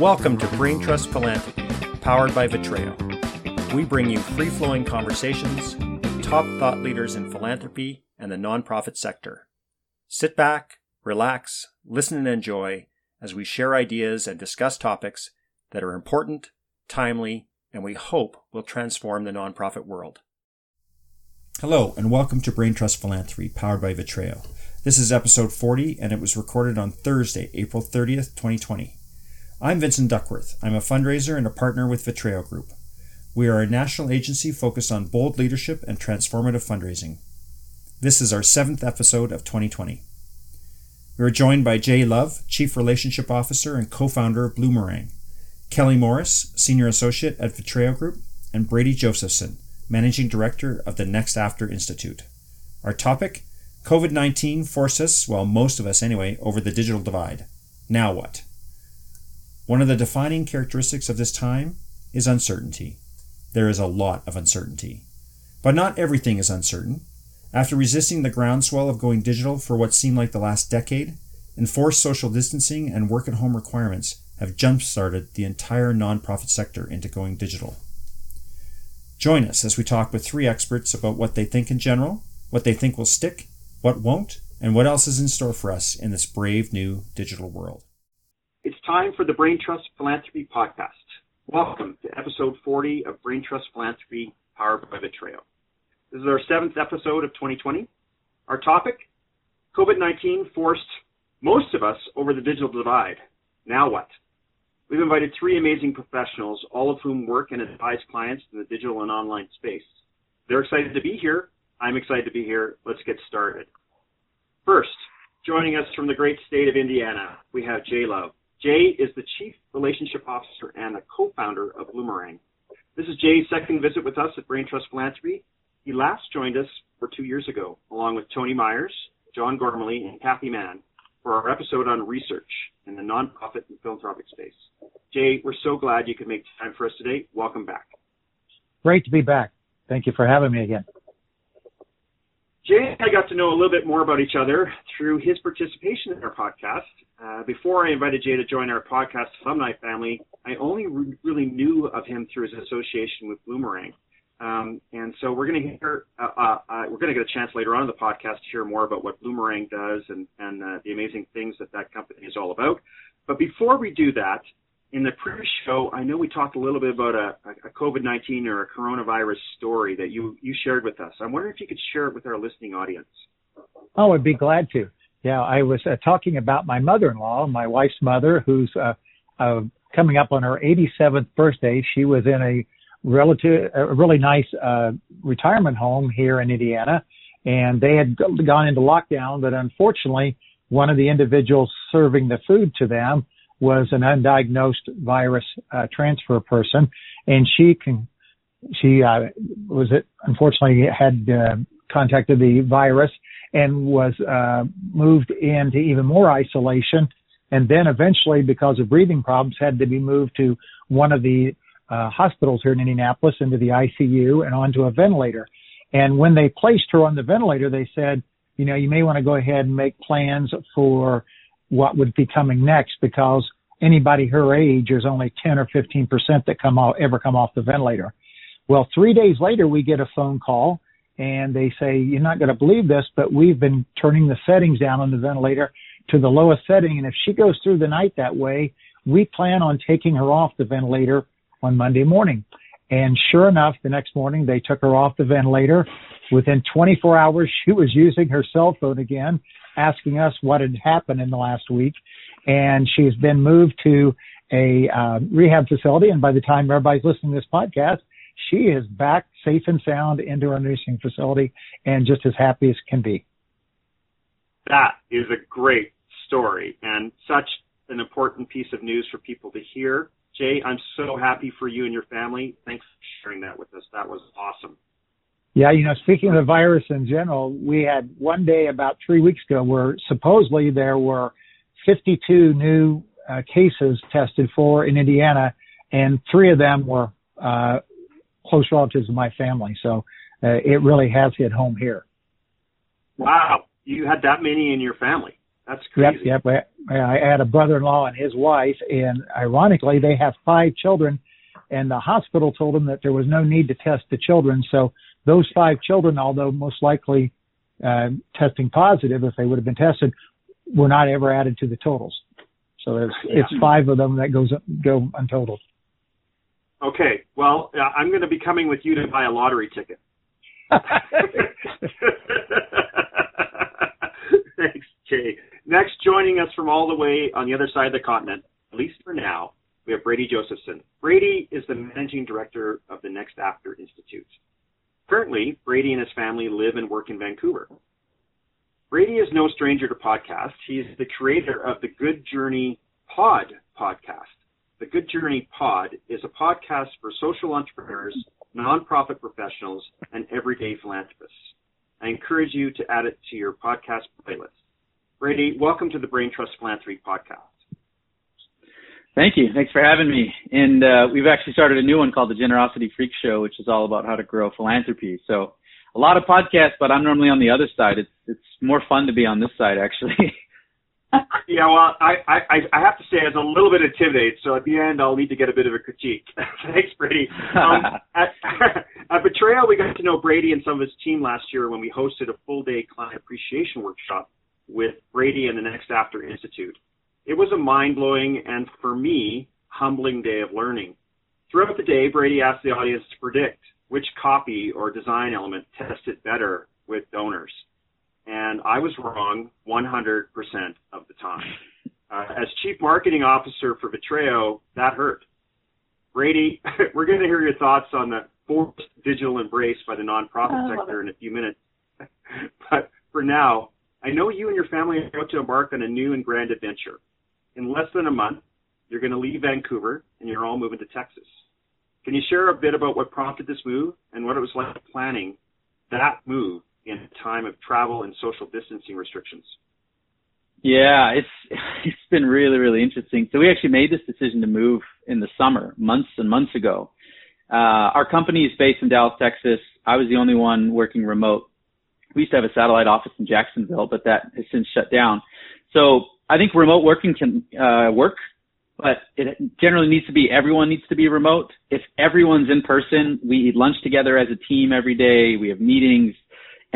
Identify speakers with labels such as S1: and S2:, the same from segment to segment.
S1: Welcome to Brain Trust Philanthropy, powered by Vitreo. We bring you free flowing conversations with top thought leaders in philanthropy and the nonprofit sector. Sit back, relax, listen, and enjoy as we share ideas and discuss topics that are important, timely, and we hope will transform the nonprofit world. Hello, and welcome to Brain Trust Philanthropy, powered by Vitreo. This is episode 40, and it was recorded on Thursday, April 30th, 2020. I'm Vincent Duckworth. I'm a fundraiser and a partner with Vitreo Group. We are a national agency focused on bold leadership and transformative fundraising. This is our seventh episode of 2020. We are joined by Jay Love, Chief Relationship Officer and co founder of Bloomerang, Kelly Morris, Senior Associate at Vitreo Group, and Brady Josephson, Managing Director of the Next After Institute. Our topic COVID 19 forced us, well, most of us anyway, over the digital divide. Now what? One of the defining characteristics of this time is uncertainty. There is a lot of uncertainty. But not everything is uncertain. After resisting the groundswell of going digital for what seemed like the last decade, enforced social distancing and work at home requirements have jump started the entire nonprofit sector into going digital. Join us as we talk with three experts about what they think in general, what they think will stick, what won't, and what else is in store for us in this brave new digital world.
S2: Time for the Brain Trust Philanthropy Podcast. Welcome to episode 40 of Brain Trust Philanthropy powered by Vitreo. This is our seventh episode of 2020. Our topic COVID 19 forced most of us over the digital divide. Now what? We've invited three amazing professionals, all of whom work and advise clients in the digital and online space. They're excited to be here. I'm excited to be here. Let's get started. First, joining us from the great state of Indiana, we have Jay Love. Jay is the Chief Relationship Officer and a co-founder of Bloomerang. This is Jay's second visit with us at Brain Trust Philanthropy. He last joined us for two years ago, along with Tony Myers, John Gormley, and Kathy Mann for our episode on research in the nonprofit and philanthropic space. Jay, we're so glad you could make time for us today. Welcome back.
S3: Great to be back. Thank you for having me again.
S2: Jay and I got to know a little bit more about each other through his participation in our podcast. Uh, before I invited Jay to join our podcast alumni family, I only re- really knew of him through his association with Bloomerang. Um, and so we're going to hear, uh, uh, uh we're going to get a chance later on in the podcast to hear more about what Bloomerang does and, and uh, the amazing things that that company is all about. But before we do that, in the pre-show, I know we talked a little bit about a, a COVID-19 or a coronavirus story that you, you shared with us. I'm wondering if you could share it with our listening audience.
S3: Oh, I'd be glad to. Yeah, I was uh, talking about my mother-in-law, my wife's mother, who's uh, uh, coming up on her 87th birthday. She was in a relative, a really nice uh, retirement home here in Indiana, and they had gone into lockdown. But unfortunately, one of the individuals serving the food to them was an undiagnosed virus uh, transfer person, and she can she uh, was it unfortunately had uh, contacted the virus and was uh, moved into even more isolation, and then eventually because of breathing problems had to be moved to one of the uh, hospitals here in Indianapolis into the ICU and onto a ventilator. And when they placed her on the ventilator, they said, you know, you may want to go ahead and make plans for what would be coming next because anybody her age is only 10 or 15 percent that come out ever come off the ventilator. Well, three days later, we get a phone call and they say, you're not going to believe this, but we've been turning the settings down on the ventilator to the lowest setting. And if she goes through the night that way, we plan on taking her off the ventilator on Monday morning. And sure enough, the next morning they took her off the ventilator. Within 24 hours, she was using her cell phone again, asking us what had happened in the last week. And she's been moved to a uh, rehab facility. And by the time everybody's listening to this podcast, she is back safe and sound into our nursing facility and just as happy as can be.
S2: That is a great story and such an important piece of news for people to hear. Jay, I'm so happy for you and your family. Thanks for sharing that with us. That was awesome.
S3: Yeah, you know, speaking of the virus in general, we had one day about three weeks ago where supposedly there were 52 new uh, cases tested for in Indiana, and three of them were uh, close relatives of my family. So uh, it really has hit home here.
S2: Wow, you had that many in your family. That's crazy.
S3: Yep, yep. I had a brother-in-law and his wife, and ironically, they have five children, and the hospital told them that there was no need to test the children. So those five children, although most likely uh, testing positive if they would have been tested, were not ever added to the totals. So it's, yeah. it's five of them that goes go untotaled.
S2: Okay, well, uh, I'm going to be coming with you to buy a lottery ticket. Thanks, Jay. Next, joining us from all the way on the other side of the continent, at least for now, we have Brady Josephson. Brady is the managing director of the Next After Institute. Currently, Brady and his family live and work in Vancouver. Brady is no stranger to podcasts. He's the creator of the Good Journey Pod podcast. The Good Journey Pod is a podcast for social entrepreneurs, nonprofit professionals, and everyday philanthropists. I encourage you to add it to your podcast playlist. Brady, welcome to the Brain Trust Philanthropy podcast.
S4: Thank you. Thanks for having me. And uh, we've actually started a new one called the Generosity Freak Show, which is all about how to grow philanthropy. So a lot of podcasts, but I'm normally on the other side. It's it's more fun to be on this side actually.
S2: yeah, well, I, I I have to say I was a little bit intimidated, so at the end I'll need to get a bit of a critique. Thanks, Brady. Um, at, at Vitreo, we got to know Brady and some of his team last year when we hosted a full day client appreciation workshop with Brady and the Next After Institute. It was a mind blowing and, for me, humbling day of learning. Throughout the day, Brady asked the audience to predict which copy or design element tested better with donors. And I was wrong 100% of the time. Uh, as Chief Marketing Officer for Vitreo, that hurt. Brady, we're going to hear your thoughts on the forced digital embrace by the nonprofit sector in a few minutes. but for now, I know you and your family are about to embark on a new and grand adventure in less than a month, you're going to leave Vancouver and you're all moving to Texas. Can you share a bit about what prompted this move and what it was like planning that move in a time of travel and social distancing restrictions?
S4: Yeah, it's it's been really really interesting. So we actually made this decision to move in the summer, months and months ago. Uh, our company is based in Dallas, Texas. I was the only one working remote. We used to have a satellite office in Jacksonville, but that has since shut down. So I think remote working can uh, work, but it generally needs to be everyone needs to be remote. If everyone's in person, we eat lunch together as a team every day. We have meetings,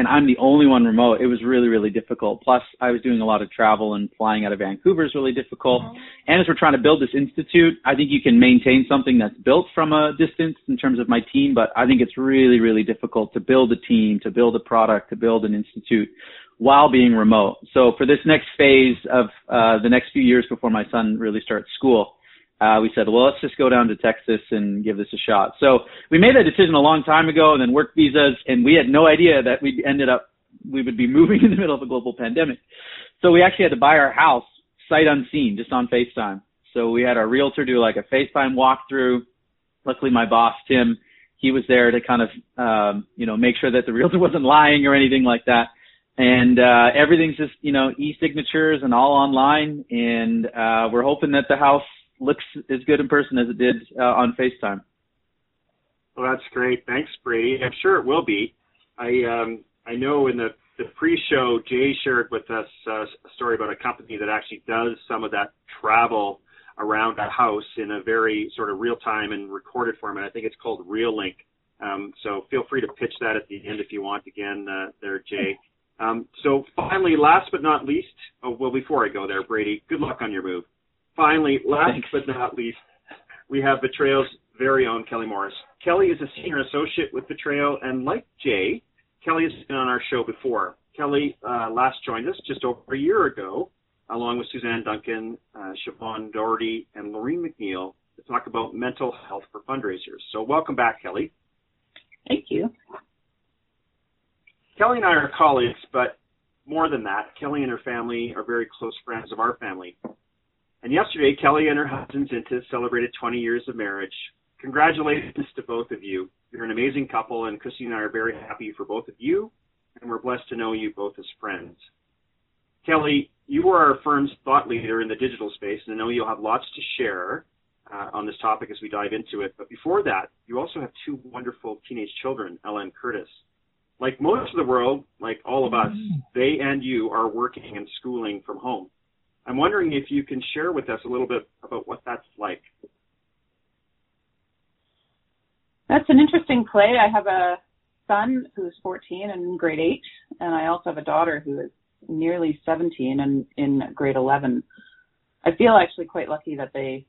S4: and I'm the only one remote. It was really really difficult. Plus, I was doing a lot of travel and flying out of Vancouver is really difficult. Mm-hmm. And as we're trying to build this institute, I think you can maintain something that's built from a distance in terms of my team, but I think it's really really difficult to build a team, to build a product, to build an institute while being remote. So for this next phase of uh, the next few years before my son really starts school, uh, we said, well, let's just go down to Texas and give this a shot. So we made that decision a long time ago, and then work visas, and we had no idea that we ended up we would be moving in the middle of a global pandemic. So we actually had to buy our house sight unseen, just on FaceTime. So we had our realtor do like a FaceTime walkthrough. Luckily, my boss Tim, he was there to kind of um, you know make sure that the realtor wasn't lying or anything like that and uh, everything's just you know e-signatures and all online and uh, we're hoping that the house looks as good in person as it did uh, on facetime.
S2: Well that's great. Thanks brady. I'm sure it will be. I um i know in the the pre-show jay shared with us uh, a story about a company that actually does some of that travel around a house in a very sort of real time and recorded format. I think it's called real um, so feel free to pitch that at the end if you want again uh, there jay. Um, so finally, last but not least, oh, well, before I go there, Brady, good luck on your move. Finally, last
S4: Thanks.
S2: but not least, we have Vitreo's very own Kelly Morris. Kelly is a senior associate with Vitrayo, and like Jay, Kelly has been on our show before. Kelly uh, last joined us just over a year ago, along with Suzanne Duncan, uh, Siobhan Doherty, and Lorene McNeil to talk about mental health for fundraisers. So welcome back, Kelly.
S5: Thank you.
S2: Kelly and I are colleagues, but more than that, Kelly and her family are very close friends of our family. And yesterday, Kelly and her husband Zinta celebrated 20 years of marriage. Congratulations to both of you. You're an amazing couple, and Christy and I are very happy for both of you, and we're blessed to know you both as friends. Kelly, you are our firm's thought leader in the digital space, and I know you'll have lots to share uh, on this topic as we dive into it. But before that, you also have two wonderful teenage children, Ella and Curtis. like most of the world, like all of us, they and you are working and schooling from home. I'm wondering if you can share with us a little bit about what that's like.
S5: That's an interesting play. I have a son who's 14 and in grade 8, and I also have a daughter who is nearly 17 and in grade 11. I feel actually quite lucky that they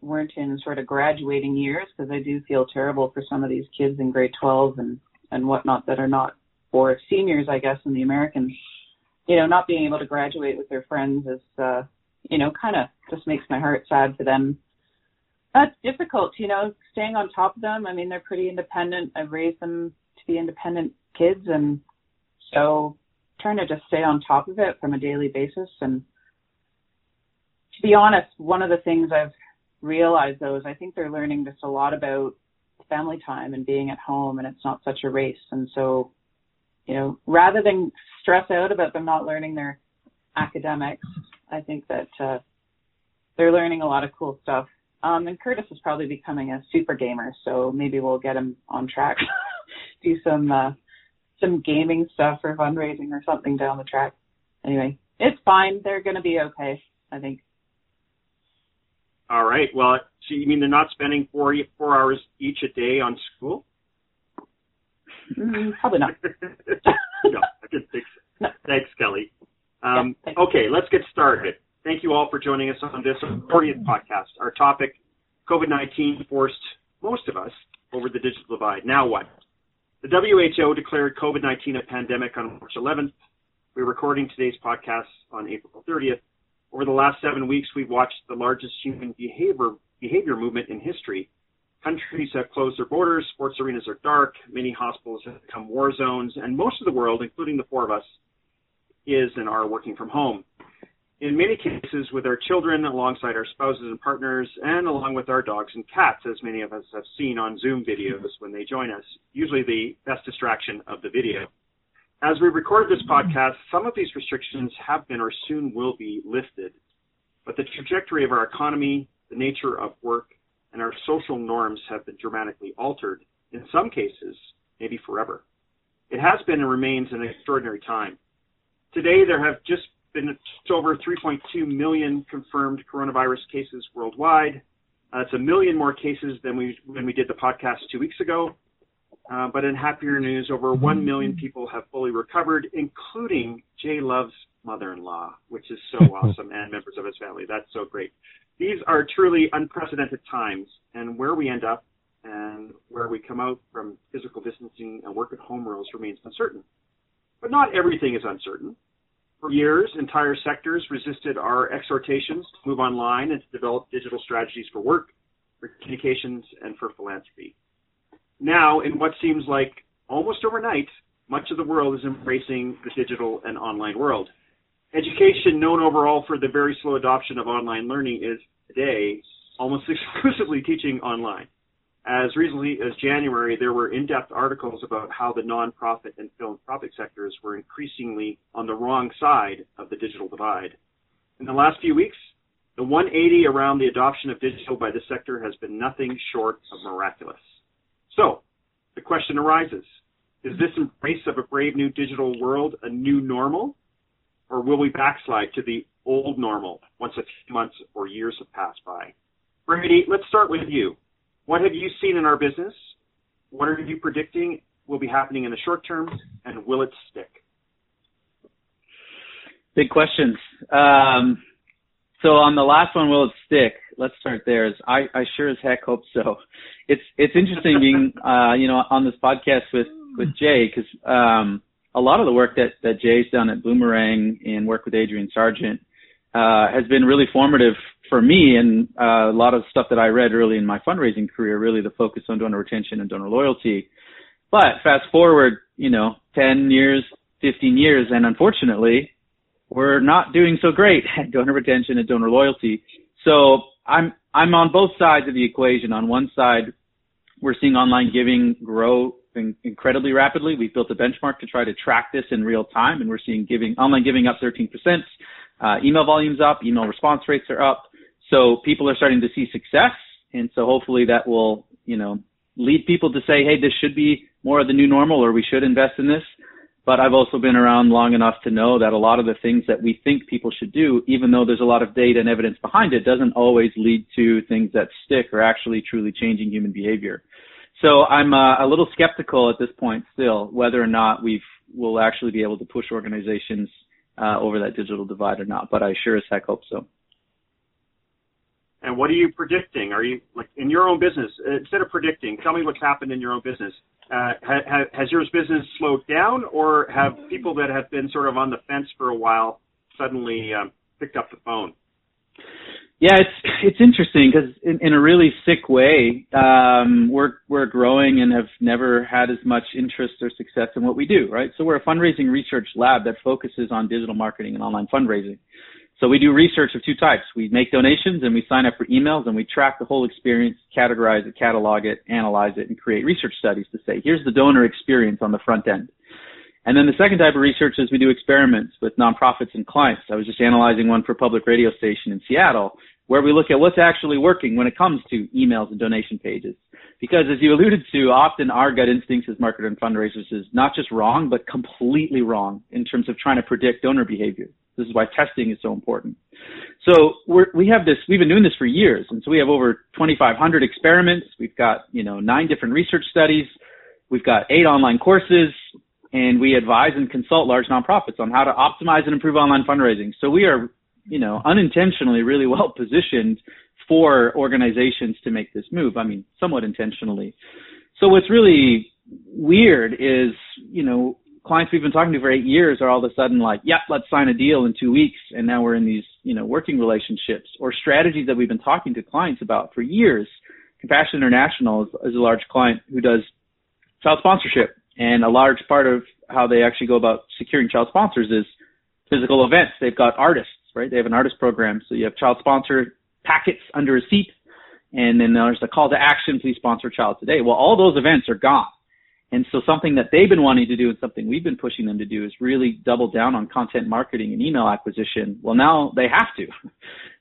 S5: weren't in sort of graduating years because I do feel terrible for some of these kids in grade 12 and and whatnot that are not or seniors, I guess, in the Americans. You know, not being able to graduate with their friends is, uh, you know, kind of just makes my heart sad for them. That's difficult, you know, staying on top of them. I mean, they're pretty independent. I've raised them to be independent kids, and so trying to just stay on top of it from a daily basis. And to be honest, one of the things I've realize though is I think they're learning just a lot about family time and being at home and it's not such a race. And so, you know, rather than stress out about them not learning their academics, I think that uh, they're learning a lot of cool stuff. Um, and Curtis is probably becoming a super gamer, so maybe we'll get him on track, do some uh, some gaming stuff or fundraising or something down the track. Anyway, it's fine. They're going to be okay, I think.
S2: All right. Well, so you mean they're not spending four four hours each a day on school?
S5: Mm, probably not.
S2: no, I didn't think so. No. Thanks, Kelly. Um, yeah, thanks. Okay, let's get started. Thank you all for joining us on this 40th podcast. Our topic, COVID-19 forced most of us over the digital divide. Now what? The WHO declared COVID-19 a pandemic on March 11th. We're recording today's podcast on April 30th. Over the last seven weeks, we've watched the largest human behavior, behavior movement in history. Countries have closed their borders, sports arenas are dark, many hospitals have become war zones, and most of the world, including the four of us, is and are working from home. In many cases, with our children, alongside our spouses and partners, and along with our dogs and cats, as many of us have seen on Zoom videos when they join us, usually the best distraction of the video. As we record this podcast, some of these restrictions have been or soon will be lifted, but the trajectory of our economy, the nature of work, and our social norms have been dramatically altered, in some cases, maybe forever. It has been and remains an extraordinary time. Today, there have just been over 3.2 million confirmed coronavirus cases worldwide. That's a million more cases than we when we did the podcast two weeks ago, uh, but in happier news, over 1 million people have fully recovered, including Jay Love's mother-in-law, which is so awesome, and members of his family. That's so great. These are truly unprecedented times, and where we end up and where we come out from physical distancing and work at home rules remains uncertain. But not everything is uncertain. For years, entire sectors resisted our exhortations to move online and to develop digital strategies for work, for communications, and for philanthropy. Now, in what seems like almost overnight, much of the world is embracing the digital and online world. Education, known overall for the very slow adoption of online learning, is today almost exclusively teaching online. As recently as January, there were in-depth articles about how the nonprofit and philanthropic sectors were increasingly on the wrong side of the digital divide. In the last few weeks, the 180 around the adoption of digital by the sector has been nothing short of miraculous. So, the question arises, is this embrace of a brave new digital world a new normal? Or will we backslide to the old normal once a few months or years have passed by? Brady, let's start with you. What have you seen in our business? What are you predicting will be happening in the short term, and will it stick?
S4: Big questions. Um, so on the last one, will it stick? Let's start there. I, I sure as heck hope so. It's it's interesting being uh, you know on this podcast with with Jay because um, a lot of the work that that Jay's done at Bloomerang and work with Adrian Sargeant uh, has been really formative for me and uh, a lot of stuff that I read early in my fundraising career. Really, the focus on donor retention and donor loyalty. But fast forward, you know, 10 years, 15 years, and unfortunately, we're not doing so great at donor retention and donor loyalty. So I'm I'm on both sides of the equation. On one side, we're seeing online giving grow incredibly rapidly. We've built a benchmark to try to track this in real time, and we're seeing giving online giving up 13%. Uh, email volumes up, email response rates are up. So people are starting to see success, and so hopefully that will you know lead people to say, hey, this should be more of the new normal or we should invest in this. But I've also been around long enough to know that a lot of the things that we think people should do, even though there's a lot of data and evidence behind it, doesn't always lead to things that stick or actually truly changing human behavior. So I'm uh, a little skeptical at this point still whether or not we've will actually be able to push organizations uh, over that digital divide or not. But I sure as heck hope so.
S2: And what are you predicting? Are you like in your own business? Instead of predicting, tell me what's happened in your own business. Uh, ha, has your business slowed down, or have people that have been sort of on the fence for a while suddenly um, picked up the phone?
S4: Yeah, it's it's interesting because in, in a really sick way, um, we're we're growing and have never had as much interest or success in what we do, right? So we're a fundraising research lab that focuses on digital marketing and online fundraising. So we do research of two types. We make donations and we sign up for emails and we track the whole experience, categorize it, catalog it, analyze it, and create research studies to say, here's the donor experience on the front end. And then the second type of research is we do experiments with nonprofits and clients. I was just analyzing one for public radio station in Seattle where we look at what's actually working when it comes to emails and donation pages. Because as you alluded to, often our gut instincts as marketers and fundraisers is not just wrong, but completely wrong in terms of trying to predict donor behavior. This is why testing is so important. So we have this, we've been doing this for years. And so we have over 2,500 experiments. We've got, you know, nine different research studies. We've got eight online courses and we advise and consult large nonprofits on how to optimize and improve online fundraising. So we are, you know, unintentionally really well positioned for organizations to make this move. I mean, somewhat intentionally. So what's really weird is, you know, clients we've been talking to for eight years are all of a sudden like, yep, let's sign a deal in two weeks. And now we're in these, you know, working relationships or strategies that we've been talking to clients about for years. Compassion International is, is a large client who does child sponsorship. And a large part of how they actually go about securing child sponsors is physical events. They've got artists, right? They have an artist program. So you have child sponsor packets under a seat. And then there's a call to action, please sponsor child today. Well, all those events are gone. And so something that they've been wanting to do and something we've been pushing them to do is really double down on content marketing and email acquisition. Well, now they have to.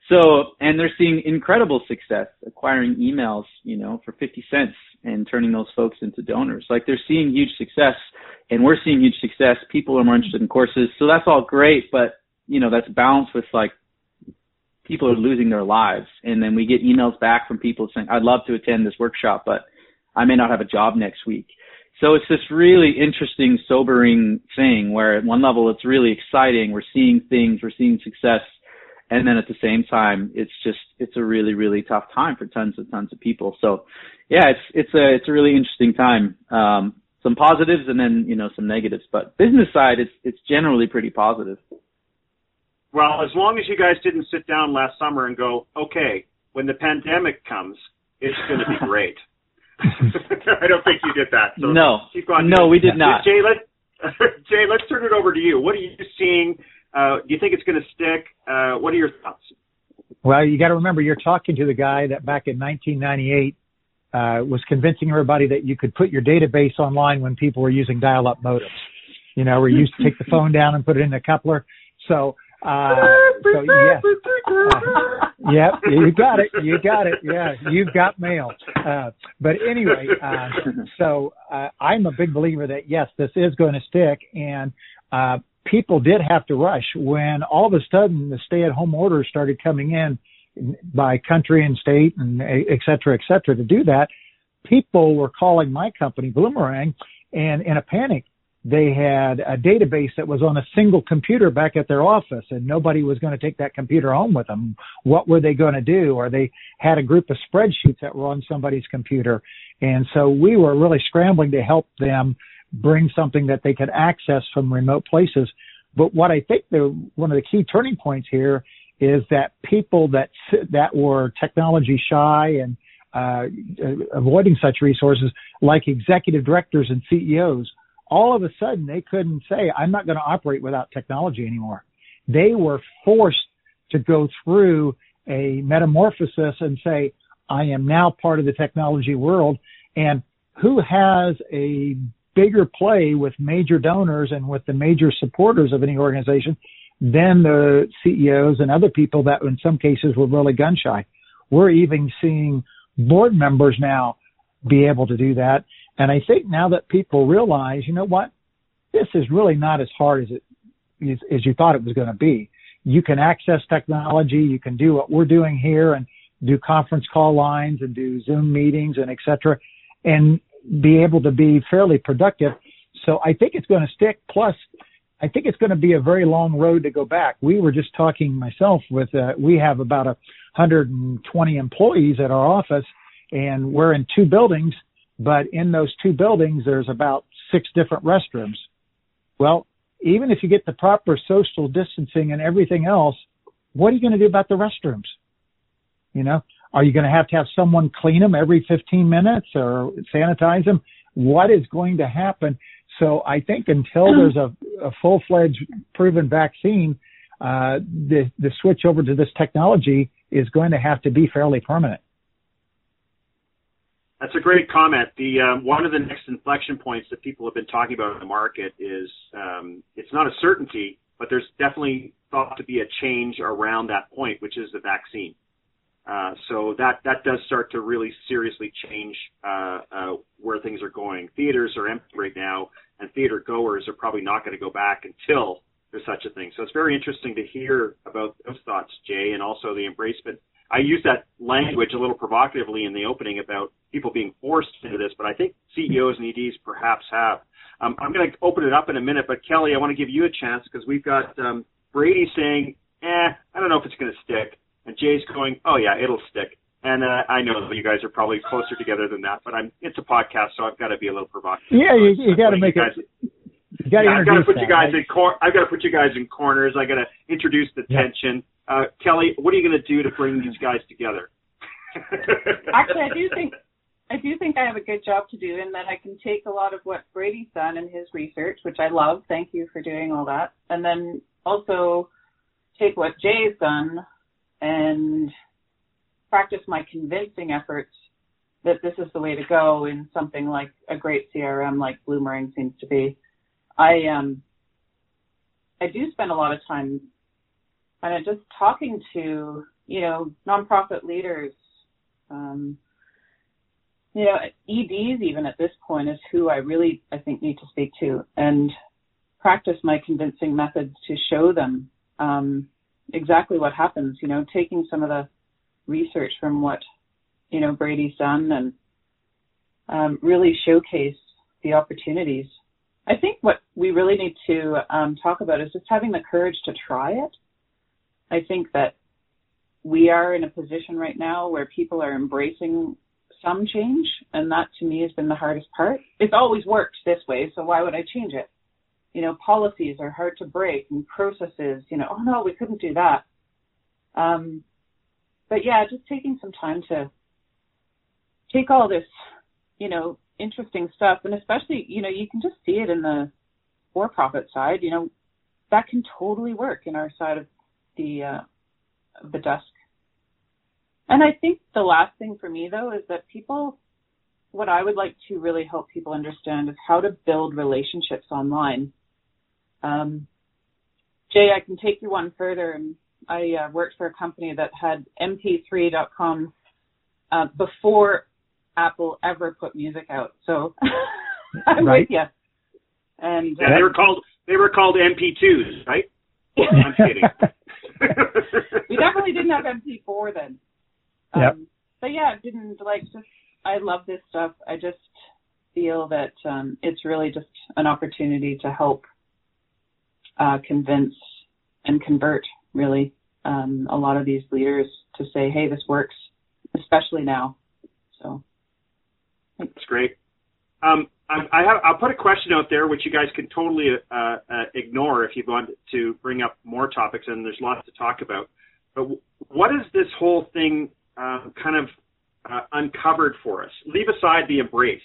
S4: So, and they're seeing incredible success acquiring emails, you know, for 50 cents and turning those folks into donors. Like they're seeing huge success and we're seeing huge success. People are more interested in courses. So that's all great, but you know, that's balanced with like people are losing their lives. And then we get emails back from people saying, I'd love to attend this workshop, but I may not have a job next week. So it's this really interesting, sobering thing where at one level it's really exciting. We're seeing things, we're seeing success. And then at the same time, it's just, it's a really, really tough time for tons and tons of people. So yeah, it's, it's a, it's a really interesting time. Um, some positives and then, you know, some negatives, but business side, it's, it's generally pretty positive.
S2: Well, as long as you guys didn't sit down last summer and go, okay, when the pandemic comes, it's going to be great. I don't think you did that. So
S4: no, no, we did not.
S2: Jay, let Jay, let's turn it over to you. What are you seeing? Uh, do you think it's going to stick? Uh, what are your thoughts?
S3: Well, you got to remember, you're talking to the guy that back in 1998 uh, was convincing everybody that you could put your database online when people were using dial-up modems. You know, you used to take the phone down and put it in a coupler. So uh, so yeah, uh, yep, you got it, you got it. Yeah, you've got mail. Uh, but anyway, uh, so uh, I'm a big believer that yes, this is going to stick, and uh, people did have to rush when all of a sudden the stay-at-home orders started coming in by country and state and et cetera, et cetera. To do that, people were calling my company Bloomerang, and in a panic they had a database that was on a single computer back at their office and nobody was going to take that computer home with them. What were they going to do? Or they had a group of spreadsheets that were on somebody's computer. And so we were really scrambling to help them bring something that they could access from remote places. But what I think the, one of the key turning points here is that people that, that were technology shy and uh, avoiding such resources, like executive directors and CEOs, all of a sudden they couldn't say, I'm not going to operate without technology anymore. They were forced to go through a metamorphosis and say, I am now part of the technology world. And who has a bigger play with major donors and with the major supporters of any organization than the CEOs and other people that in some cases were really gun shy. We're even seeing board members now be able to do that. And I think now that people realize, you know what, this is really not as hard as it as, as you thought it was going to be. You can access technology. You can do what we're doing here and do conference call lines and do Zoom meetings and et cetera and be able to be fairly productive. So I think it's going to stick. Plus, I think it's going to be a very long road to go back. We were just talking myself with, uh, we have about a 120 employees at our office and we're in two buildings, but in those two buildings, there's about six different restrooms. Well, even if you get the proper social distancing and everything else, what are you going to do about the restrooms? You know, are you going to have to have someone clean them every 15 minutes or sanitize them? What is going to happen? So I think until there's a, a full-fledged proven vaccine, uh, the, the switch over to this technology is going to have to be fairly permanent.
S2: That's a great comment. The um, one of the next inflection points that people have been talking about in the market is um, it's not a certainty, but there's definitely thought to be a change around that point, which is the vaccine. Uh, so that that does start to really seriously change uh, uh, where things are going. Theaters are empty right now, and theater goers are probably not going to go back until there's such a thing. So it's very interesting to hear about those thoughts, Jay, and also the embracement. I use that language a little provocatively in the opening about people being forced into this, but I think CEOs and EDs perhaps have. Um, I'm going to open it up in a minute, but Kelly, I want to give you a chance because we've got um, Brady saying, "Eh, I don't know if it's going to stick." And Jay's going, oh yeah, it'll stick. And uh, I know that you guys are probably closer together than that, but I'm it's a podcast, so I've got to be a little provocative.
S3: Yeah, you, you got to make guys, it. You got to
S2: yeah, I've got to put
S3: that,
S2: you guys
S3: right?
S2: in cor- I've got to put you guys in corners. I got to introduce the
S3: Yeah.
S2: tension. Uh, Kelly, what are you going to do to bring these guys together?
S5: Actually, I do think I do think I have a good job to do in that I can take a lot of what Brady's done in his research, which I love. Thank you for doing all that, and then also take what Jay's done and practice my convincing efforts that this is the way to go in something like a great CRM like Bloomerang seems to be. I um I do spend a lot of time kind of just talking to, you know, nonprofit leaders, um, you know, EDs even at this point is who I really I think need to speak to and practice my convincing methods to show them um, exactly what happens. You know, taking some of the research from what you know Brady's done and um, really showcase the opportunities. I think what we really need to um, talk about is just having the courage to try it. I think that we are in a position right now where people are embracing some change, and that to me has been the hardest part. It's always worked this way, so why would I change it? You know, policies are hard to break, and processes, you know, oh no, we couldn't do that. Um, but yeah, just taking some time to take all this, you know, interesting stuff, and especially, you know, you can just see it in the for-profit side. You know, that can totally work in our side of the uh, of the desk. And I think the last thing for me though is that people, what I would like to really help people understand is how to build relationships online. Um, Jay, I can take you one further. I uh, worked for a company that had MP3.com uh, before Apple ever put music out. So I'm
S3: Right.
S5: with you. And
S2: yeah, they were called they were called MP2s, right? I'm kidding.
S5: we definitely didn't have MP4 then. Um,
S3: Yep.
S5: But yeah, didn't like just. I love this stuff. I just feel that um, it's really just an opportunity to help uh, convince and convert really um, a lot of these leaders to say, "Hey, this works," especially now. So
S2: That's great. Um, I, I have, I'll put a question out there, which you guys can totally uh, uh, ignore if you want to bring up more topics, and there's lots to talk about. But what is this whole thing um, kind of uh, uncovered for us? Leave aside the embrace.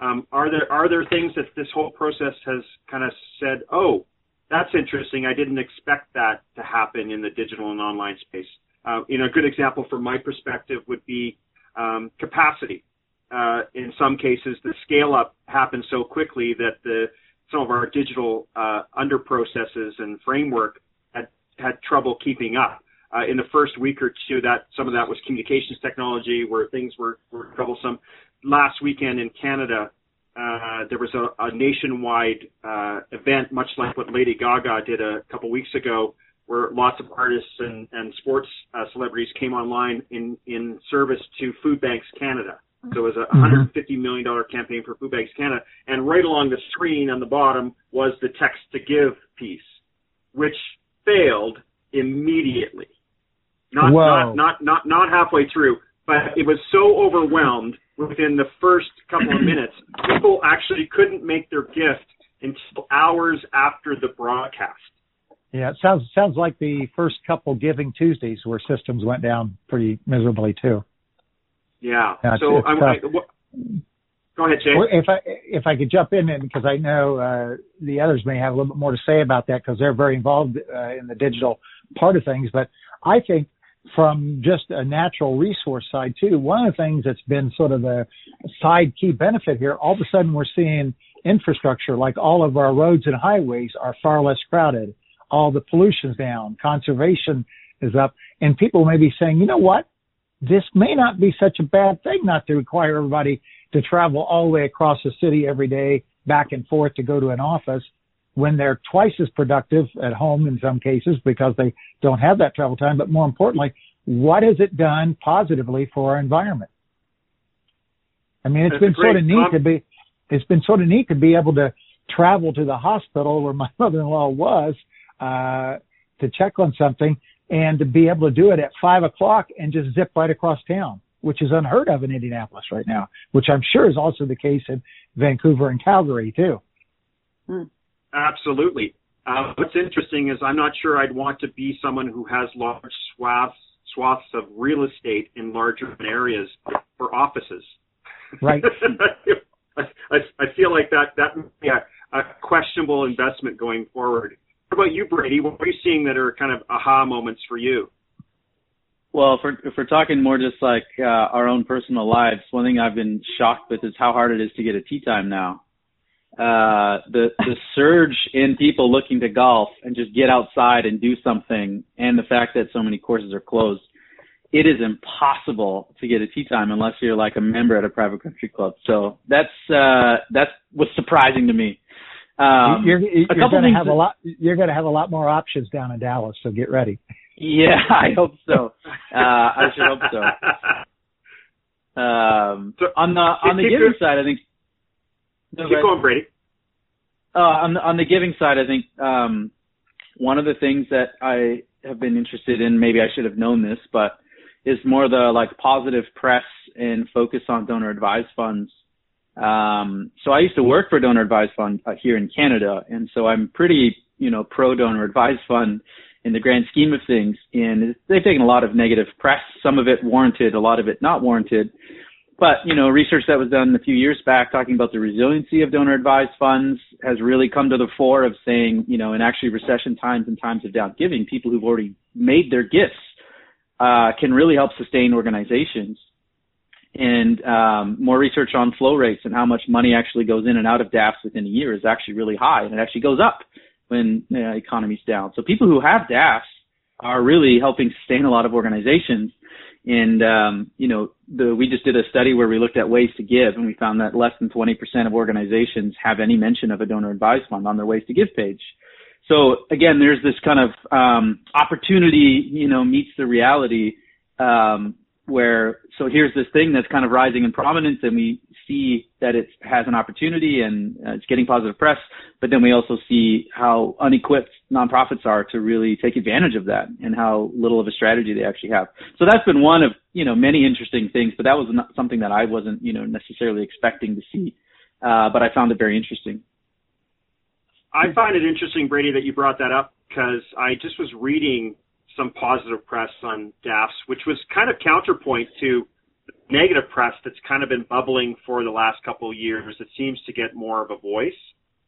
S2: Um, are there are there things that this whole process has kind of said, oh, that's interesting. I didn't expect that to happen in the digital and online space. Uh, you know, a good example from my perspective would be um, capacity uh, in some cases, the scale up happened so quickly that the some of our digital uh, under processes and framework had had trouble keeping up. Uh, in the first week or two, that some of that was communications technology, where things were, were troublesome. Last weekend in Canada, uh, there was a, a nationwide uh, event, much like what Lady Gaga did a couple weeks ago, where lots of artists and, and sports uh, celebrities came online in, in service to Food Banks Canada. So it was a $150 million campaign for Food Banks Canada. And right along the screen on the bottom was the text to give piece, which failed immediately. Not, not, not, not, not halfway through, but it was so overwhelmed within the first couple of minutes, people actually couldn't make their gift until hours after the broadcast.
S3: Yeah, it sounds sounds like the first couple Giving Tuesdays where systems went down pretty miserably too.
S2: Yeah. so it's, I'm. I, what, go ahead, Jay.
S3: If I if I could jump in and because I know uh, the others may have a little bit more to say about that because they're very involved uh, in the digital part of things, but I think from just a natural resource side too. One of the things that's been sort of a side key benefit here, all of a sudden we're seeing infrastructure like all of our roads and highways are far less crowded. All the pollution's down, conservation is up, and people may be saying, you know what? This may not be such a bad thing not to require everybody to travel all the way across the city every day back and forth to go to an office when they're twice as productive at home in some cases because they don't have that travel time. But more importantly, what has it done positively for our environment? I mean, it's That's been sort of neat com- to be, it's been sort of neat to be able to travel to the hospital where my mother-in-law was, uh, to check on something and to be able to do it at five o'clock and just zip right across town, which is unheard of in Indianapolis right now, which I'm sure is also the case in Vancouver and Calgary too.
S2: Hmm. Absolutely. Uh, what's interesting is I'm not sure I'd want to be someone who has large swaths swaths of real estate in large urban areas for offices.
S3: Right.
S2: I, I, I feel like that that would be a, a questionable investment going forward. What about you, Brady? What are you seeing that are kind of aha moments for you?
S4: Well, if we're, if we're talking more just like uh, our own personal lives, one thing I've been shocked with is how hard it is to get a tee time now uh, the the surge in people looking to golf and just get outside and do something, and the fact that so many courses are closed, it is impossible to get a tee time unless you're like a member at a private country club. So that's uh, that's what's surprising to me.
S3: Um, you're you're going to have a lot. You're going to have a lot more options down in Dallas, so get ready.
S4: Yeah, I hope so. Uh, I should hope so. Um, so on the on the giving side, I think
S2: no, Keep going, Brady.
S4: Uh, on the on the giving side, I think um, one of the things that I have been interested in, maybe I should have known this, but is more the like positive press and focus on donor advised funds. Um, so I used to work for donor advised fund uh, here in Canada, and so I'm pretty, you know, pro donor advised fund in the grand scheme of things. And they've taken a lot of negative press, some of it warranted, a lot of it not warranted. But, you know, research that was done a few years back talking about the resiliency of donor advised funds has really come to the fore of saying, you know, in actually recession times and times of down giving, people who've already made their gifts uh, can really help sustain organizations. And um, more research on flow rates and how much money actually goes in and out of DAFs within a year is actually really high, and it actually goes up when the uh, economy's down. So people who have DAFs are really helping sustain a lot of organizations and um, you know, the, we just did a study where we looked at ways to give, and we found that less than 20% of organizations have any mention of a donor advised fund on their ways to give page. So again, there's this kind of um, opportunity, you know, meets the reality um, where so here's this thing that's kind of rising in prominence and we see that it has an opportunity and uh, it's getting positive press but then we also see how unequipped nonprofits are to really take advantage of that and how little of a strategy they actually have. So that's been one of you know many interesting things but that was not something that i wasn't you know necessarily expecting to see uh, but i found it very interesting.
S2: I find it interesting brady that you brought that up because i just was reading some positive press on DAFs, which was kind of counterpoint to negative press that's kind of been bubbling for the last couple of years. It seems to get more of a voice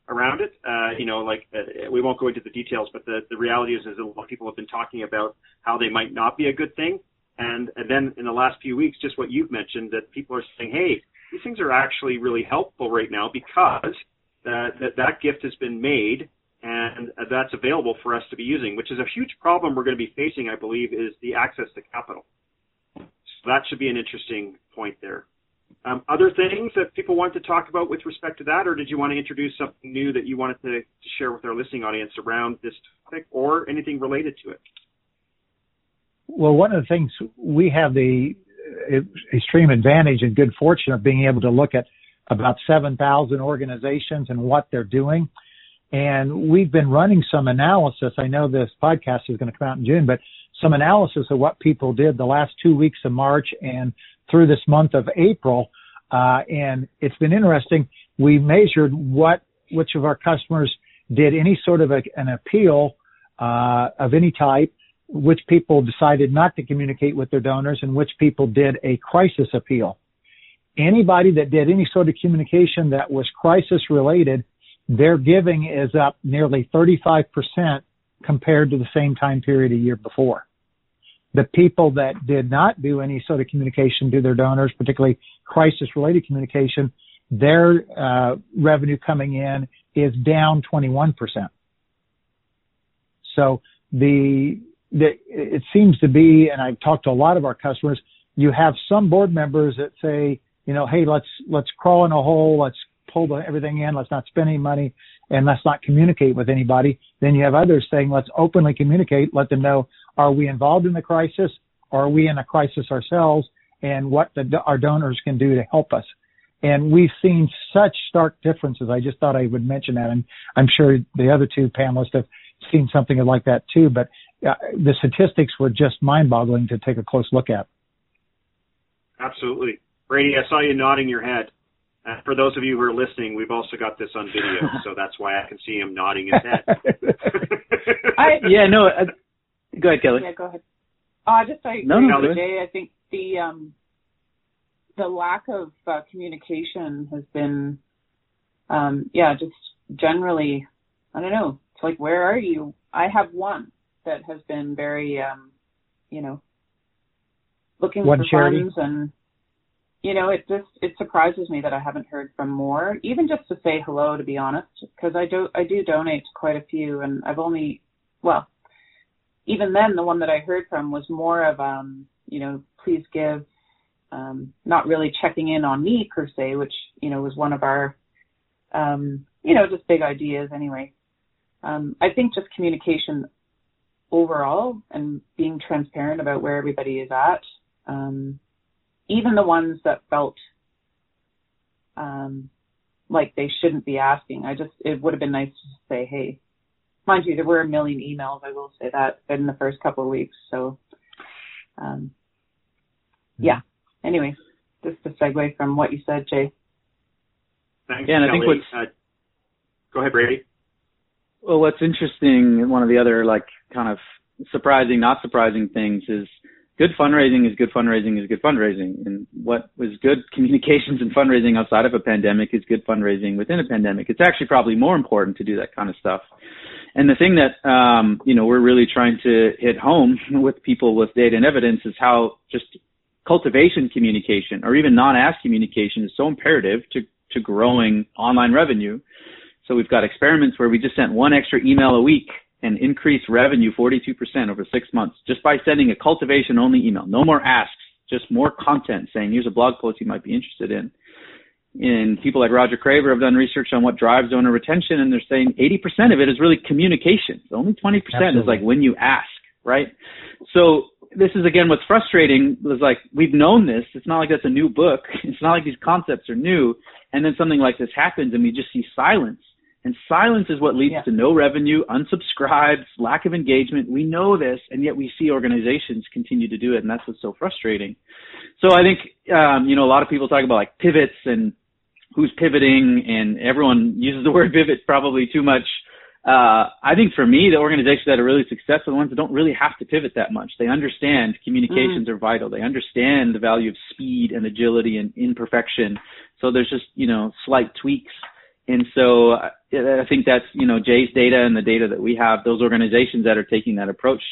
S2: around it. Uh, you know, like uh, we won't go into the details, but the, the reality is, is a lot of people have been talking about how they might not be a good thing. And, and then in the last few weeks, just what you've mentioned, that people are saying, hey, these things are actually really helpful right now because uh, that, that gift has been made and that's available for us to be using, which is a huge problem we're going to be facing, I believe, is the access to capital. So that should be an interesting point there. Um, other things that people want to talk about with respect to that, or did you want to introduce something new that you wanted to, to share with our listening audience around this topic or anything related to it?
S3: Well, one of the things we have the uh, extreme advantage and good fortune of being able to look at about 7,000 organizations and what they're doing. And we've been running some analysis. I know this podcast is going to come out in June, but some analysis of what people did the last two weeks of March and through this month of April. Uh, and it's been interesting. We measured what, which of our customers did any sort of a, an appeal, uh, of any type, which people decided not to communicate with their donors and which people did a crisis appeal. Anybody that did any sort of communication that was crisis related, their giving is up nearly 35% compared to the same time period a year before. The people that did not do any sort of communication to their donors, particularly crisis related communication, their uh, revenue coming in is down 21%. So the, the, it seems to be, and I've talked to a lot of our customers, you have some board members that say, you know, hey, let's, let's crawl in a hole, let's pull everything in, let's not spend any money, and let's not communicate with anybody. Then you have others saying, let's openly communicate, let them know are we involved in the crisis? Are we in a crisis ourselves? And what the, our donors can do to help us. And we've seen such stark differences. I just thought I would mention that. And I'm sure the other two panelists have seen something like that too. But uh, the statistics were just mind boggling to take a close look at.
S2: Absolutely. Brady, I saw you nodding your head. Uh, for those of you who are listening, we've also got this on video, so that's why I can see him nodding his head.
S4: I, yeah, no, uh, Go ahead, Kelly.
S5: Yeah, go ahead. Uh, just I
S4: no,
S5: no,
S4: no,
S5: Jay. I think the um, the lack of uh, communication has been, um, yeah, just generally, I don't know. It's like, where are you? I have one that has been very, um, you know, looking
S3: one
S5: for
S3: charity.
S5: funds and you know, it just it surprises me that I haven't heard from more, even just to say hello. To be honest, because I do I do donate to quite a few, and I've only well, even then, the one that I heard from was more of, um, you know, please give, um, not really checking in on me per se, which, you know, was one of our, um, you know, just big ideas anyway. Um, I think just communication overall and being transparent about where everybody is at, um, even the ones that felt, um, like they shouldn't be asking. I just, it would have been nice to say, hey, mind you, there were a million emails. I will say that in the first couple of weeks. So, um, yeah. Anyway, just a segue from what you said, Jay.
S2: Thanks,
S4: yeah, and I think what's
S2: uh, go ahead, Brady.
S4: Well, what's interesting, one of the other like kind of surprising, not surprising things is good fundraising is good fundraising is good fundraising. And what was good communications and fundraising outside of a pandemic is good fundraising within a pandemic. It's actually probably more important to do that kind of stuff. And the thing that um, you know we're really trying to hit home with people with data and evidence is how just cultivation communication or even non-ask communication is so imperative to to growing online revenue. So we've got experiments where we just sent one extra email a week and increase revenue 42% over six months just by sending a cultivation only email. No more asks, just more content saying here's a blog post you might be interested in and people like Roger Craver have done research on what drives donor retention, and they're saying 80% of it is really communication. Only 20%
S3: Absolutely.
S4: is like when you ask, right? So this is again what's frustrating is like we've known this. It's not like that's a new book. It's not like these concepts are new. And then something like this happens, and we just see silence. And silence is what leads
S5: yeah.
S4: to no revenue, unsubscribes, lack of engagement. We know this, and yet we see organizations continue to do it, and that's what's so frustrating. So I think, um, you know, a lot of people talk about like pivots and who's pivoting and everyone uses the word pivot probably too much. Uh, I think for me, the organizations that are really successful are the ones that don't really have to pivot that much. They understand communications mm. are vital. They understand the value of speed and agility and imperfection. So there's just, you know, slight tweaks. And so I think that's, you know, Jay's data and the data that we have, those organizations that are taking that approach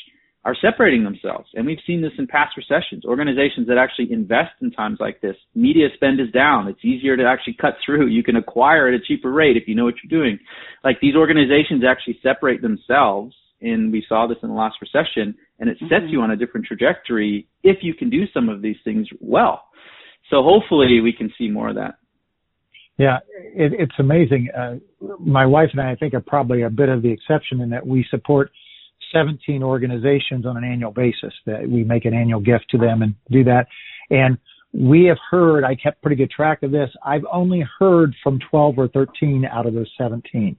S4: are separating themselves. And we've seen this in past recessions. Organizations that actually invest in times like this, media spend is down. It's easier to actually cut through. You can acquire at a cheaper rate if you know what you're doing. Like these organizations actually separate themselves. And we saw this in the last recession and it sets mm-hmm. you on a different trajectory if you can do some of these things well. So hopefully we can see more of that.
S3: Yeah, it, it's amazing. Uh, my wife and I, I think, are probably a bit of the exception in that we support 17 organizations on an annual basis. That we make an annual gift to them and do that. And we have heard. I kept pretty good track of this. I've only heard from 12 or 13 out of those 17,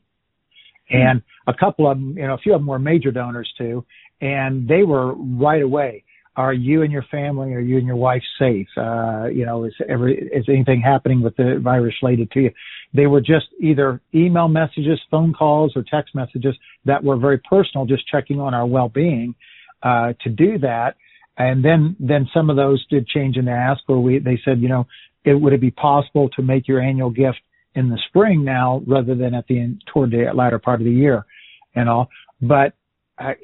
S3: and a couple of them, you know, a few of them were major donors too, and they were right away are you and your family, are you and your wife safe? Uh, you know, is every, is anything happening with the virus related to you? They were just either email messages, phone calls, or text messages that were very personal, just checking on our well-being, uh, to do that. And then, then some of those did change and ask, or we, they said, you know, it, would it be possible to make your annual gift in the spring now rather than at the end, toward the latter part of the year and all? But I,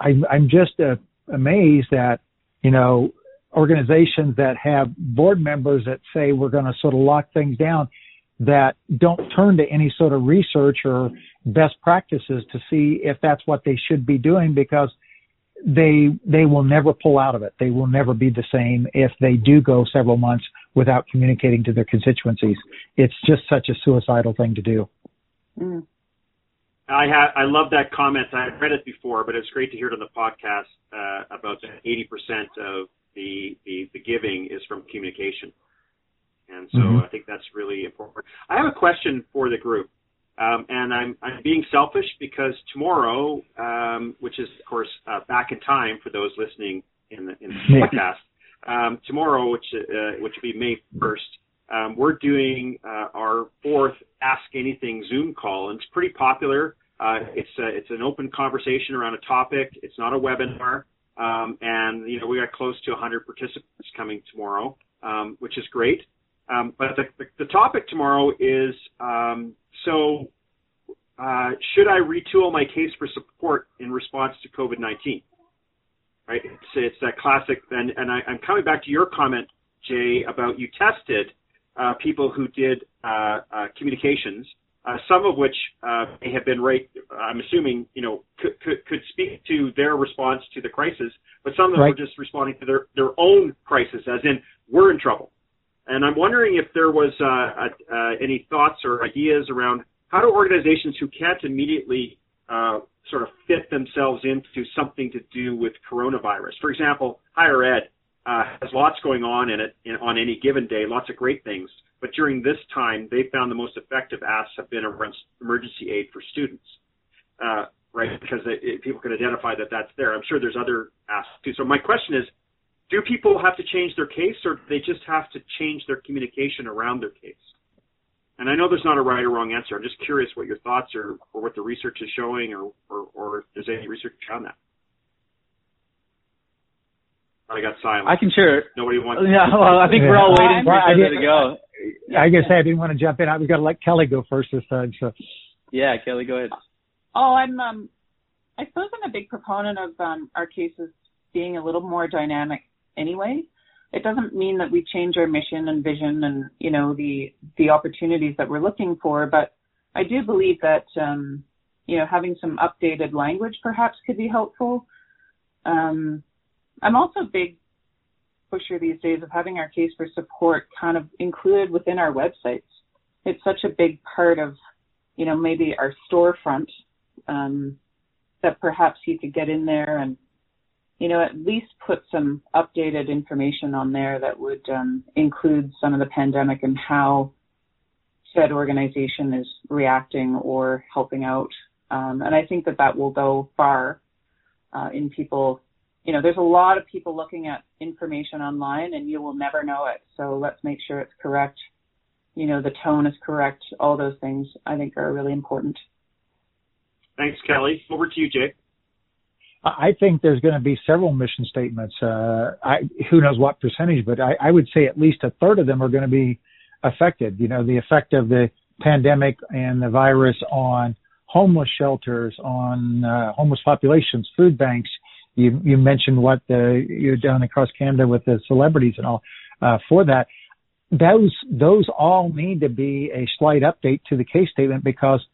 S3: I, I'm just, uh, amazed at, you know, organizations that have board members that say we're going to sort of lock things down that don't turn to any sort of research or best practices to see if that's what they should be doing because they they will never pull out of it. They will never be the same if they do go several months without communicating to their constituencies. It's just such a suicidal thing to do.
S2: Mm. I had I love that comment. I had read it before, but it's great to hear it on the podcast uh, about the 80% of the, the the giving is from communication, and so mm-hmm. I think that's really important. I have a question for the group, um, and I'm I'm being selfish because tomorrow, um, which is of course uh, back in time for those listening in the in the podcast, um, tomorrow, which uh, which will be May 1st. Um, we're doing uh, our fourth Ask Anything Zoom call, and it's pretty popular. Uh, it's a, it's an open conversation around a topic. It's not a webinar, um, and you know we got close to 100 participants coming tomorrow, um, which is great. Um, but the, the, the, topic tomorrow is um, so uh, should I retool my case for support in response to COVID-19? Right, it's, it's that classic, and, and I, am coming back to your comment, Jay, about you tested uh, people who did uh, uh, communications, uh, some of which uh, may have been right. I'm assuming you know could, could, could speak to their response to the crisis, but some of them right. were just responding to their their own crisis, as in we're in trouble. And I'm wondering if there was uh, uh, any thoughts or ideas around how do organizations who can't immediately uh, sort of fit themselves into something to do with coronavirus, for example, higher ed uh, has lots going on in it in, on any given day, lots of great things. But during this time, they found the most effective asks have been around emergency aid for students, uh, right? Because it, people can identify that that's there. I'm sure there's other asks too. So my question is, do people have to change their case, or do they just have to change their communication around their case? And I know there's not a right or wrong answer. I'm just curious what your thoughts are, or what the research is showing, or, or, or if there's any research on that. I got silent.
S4: I can share.
S2: Nobody wants.
S4: Yeah, well, I think we're all waiting for well, to go.
S3: I guess I didn't want to jump in. I was going to let Kelly go first this time. So.
S4: Yeah, Kelly, go ahead.
S5: Oh, I'm. Um, I suppose I'm a big proponent of um, our cases being a little more dynamic. Anyway, it doesn't mean that we change our mission and vision and you know the the opportunities that we're looking for, but I do believe that um, you know having some updated language perhaps could be helpful. Um, I'm also a big pusher these days of having our case for support kind of included within our websites. It's such a big part of, you know, maybe our storefront um, that perhaps you could get in there and, you know, at least put some updated information on there that would um, include some of the pandemic and how said organization is reacting or helping out. Um, and I think that that will go far uh, in people you know, there's a lot of people looking at information online and you will never know it. So let's make sure it's correct. You know, the tone is correct. All those things I think are really important.
S2: Thanks, Kelly. Over to you, Jake.
S3: I think there's going to be several mission statements. Uh, I, who knows what percentage, but I, I would say at least a third of them are going to be affected. You know, the effect of the pandemic and the virus on homeless shelters, on uh, homeless populations, food banks, you you mentioned what the you're done across Canada with the celebrities and all uh, for that. Those those all need to be a slight update to the case statement because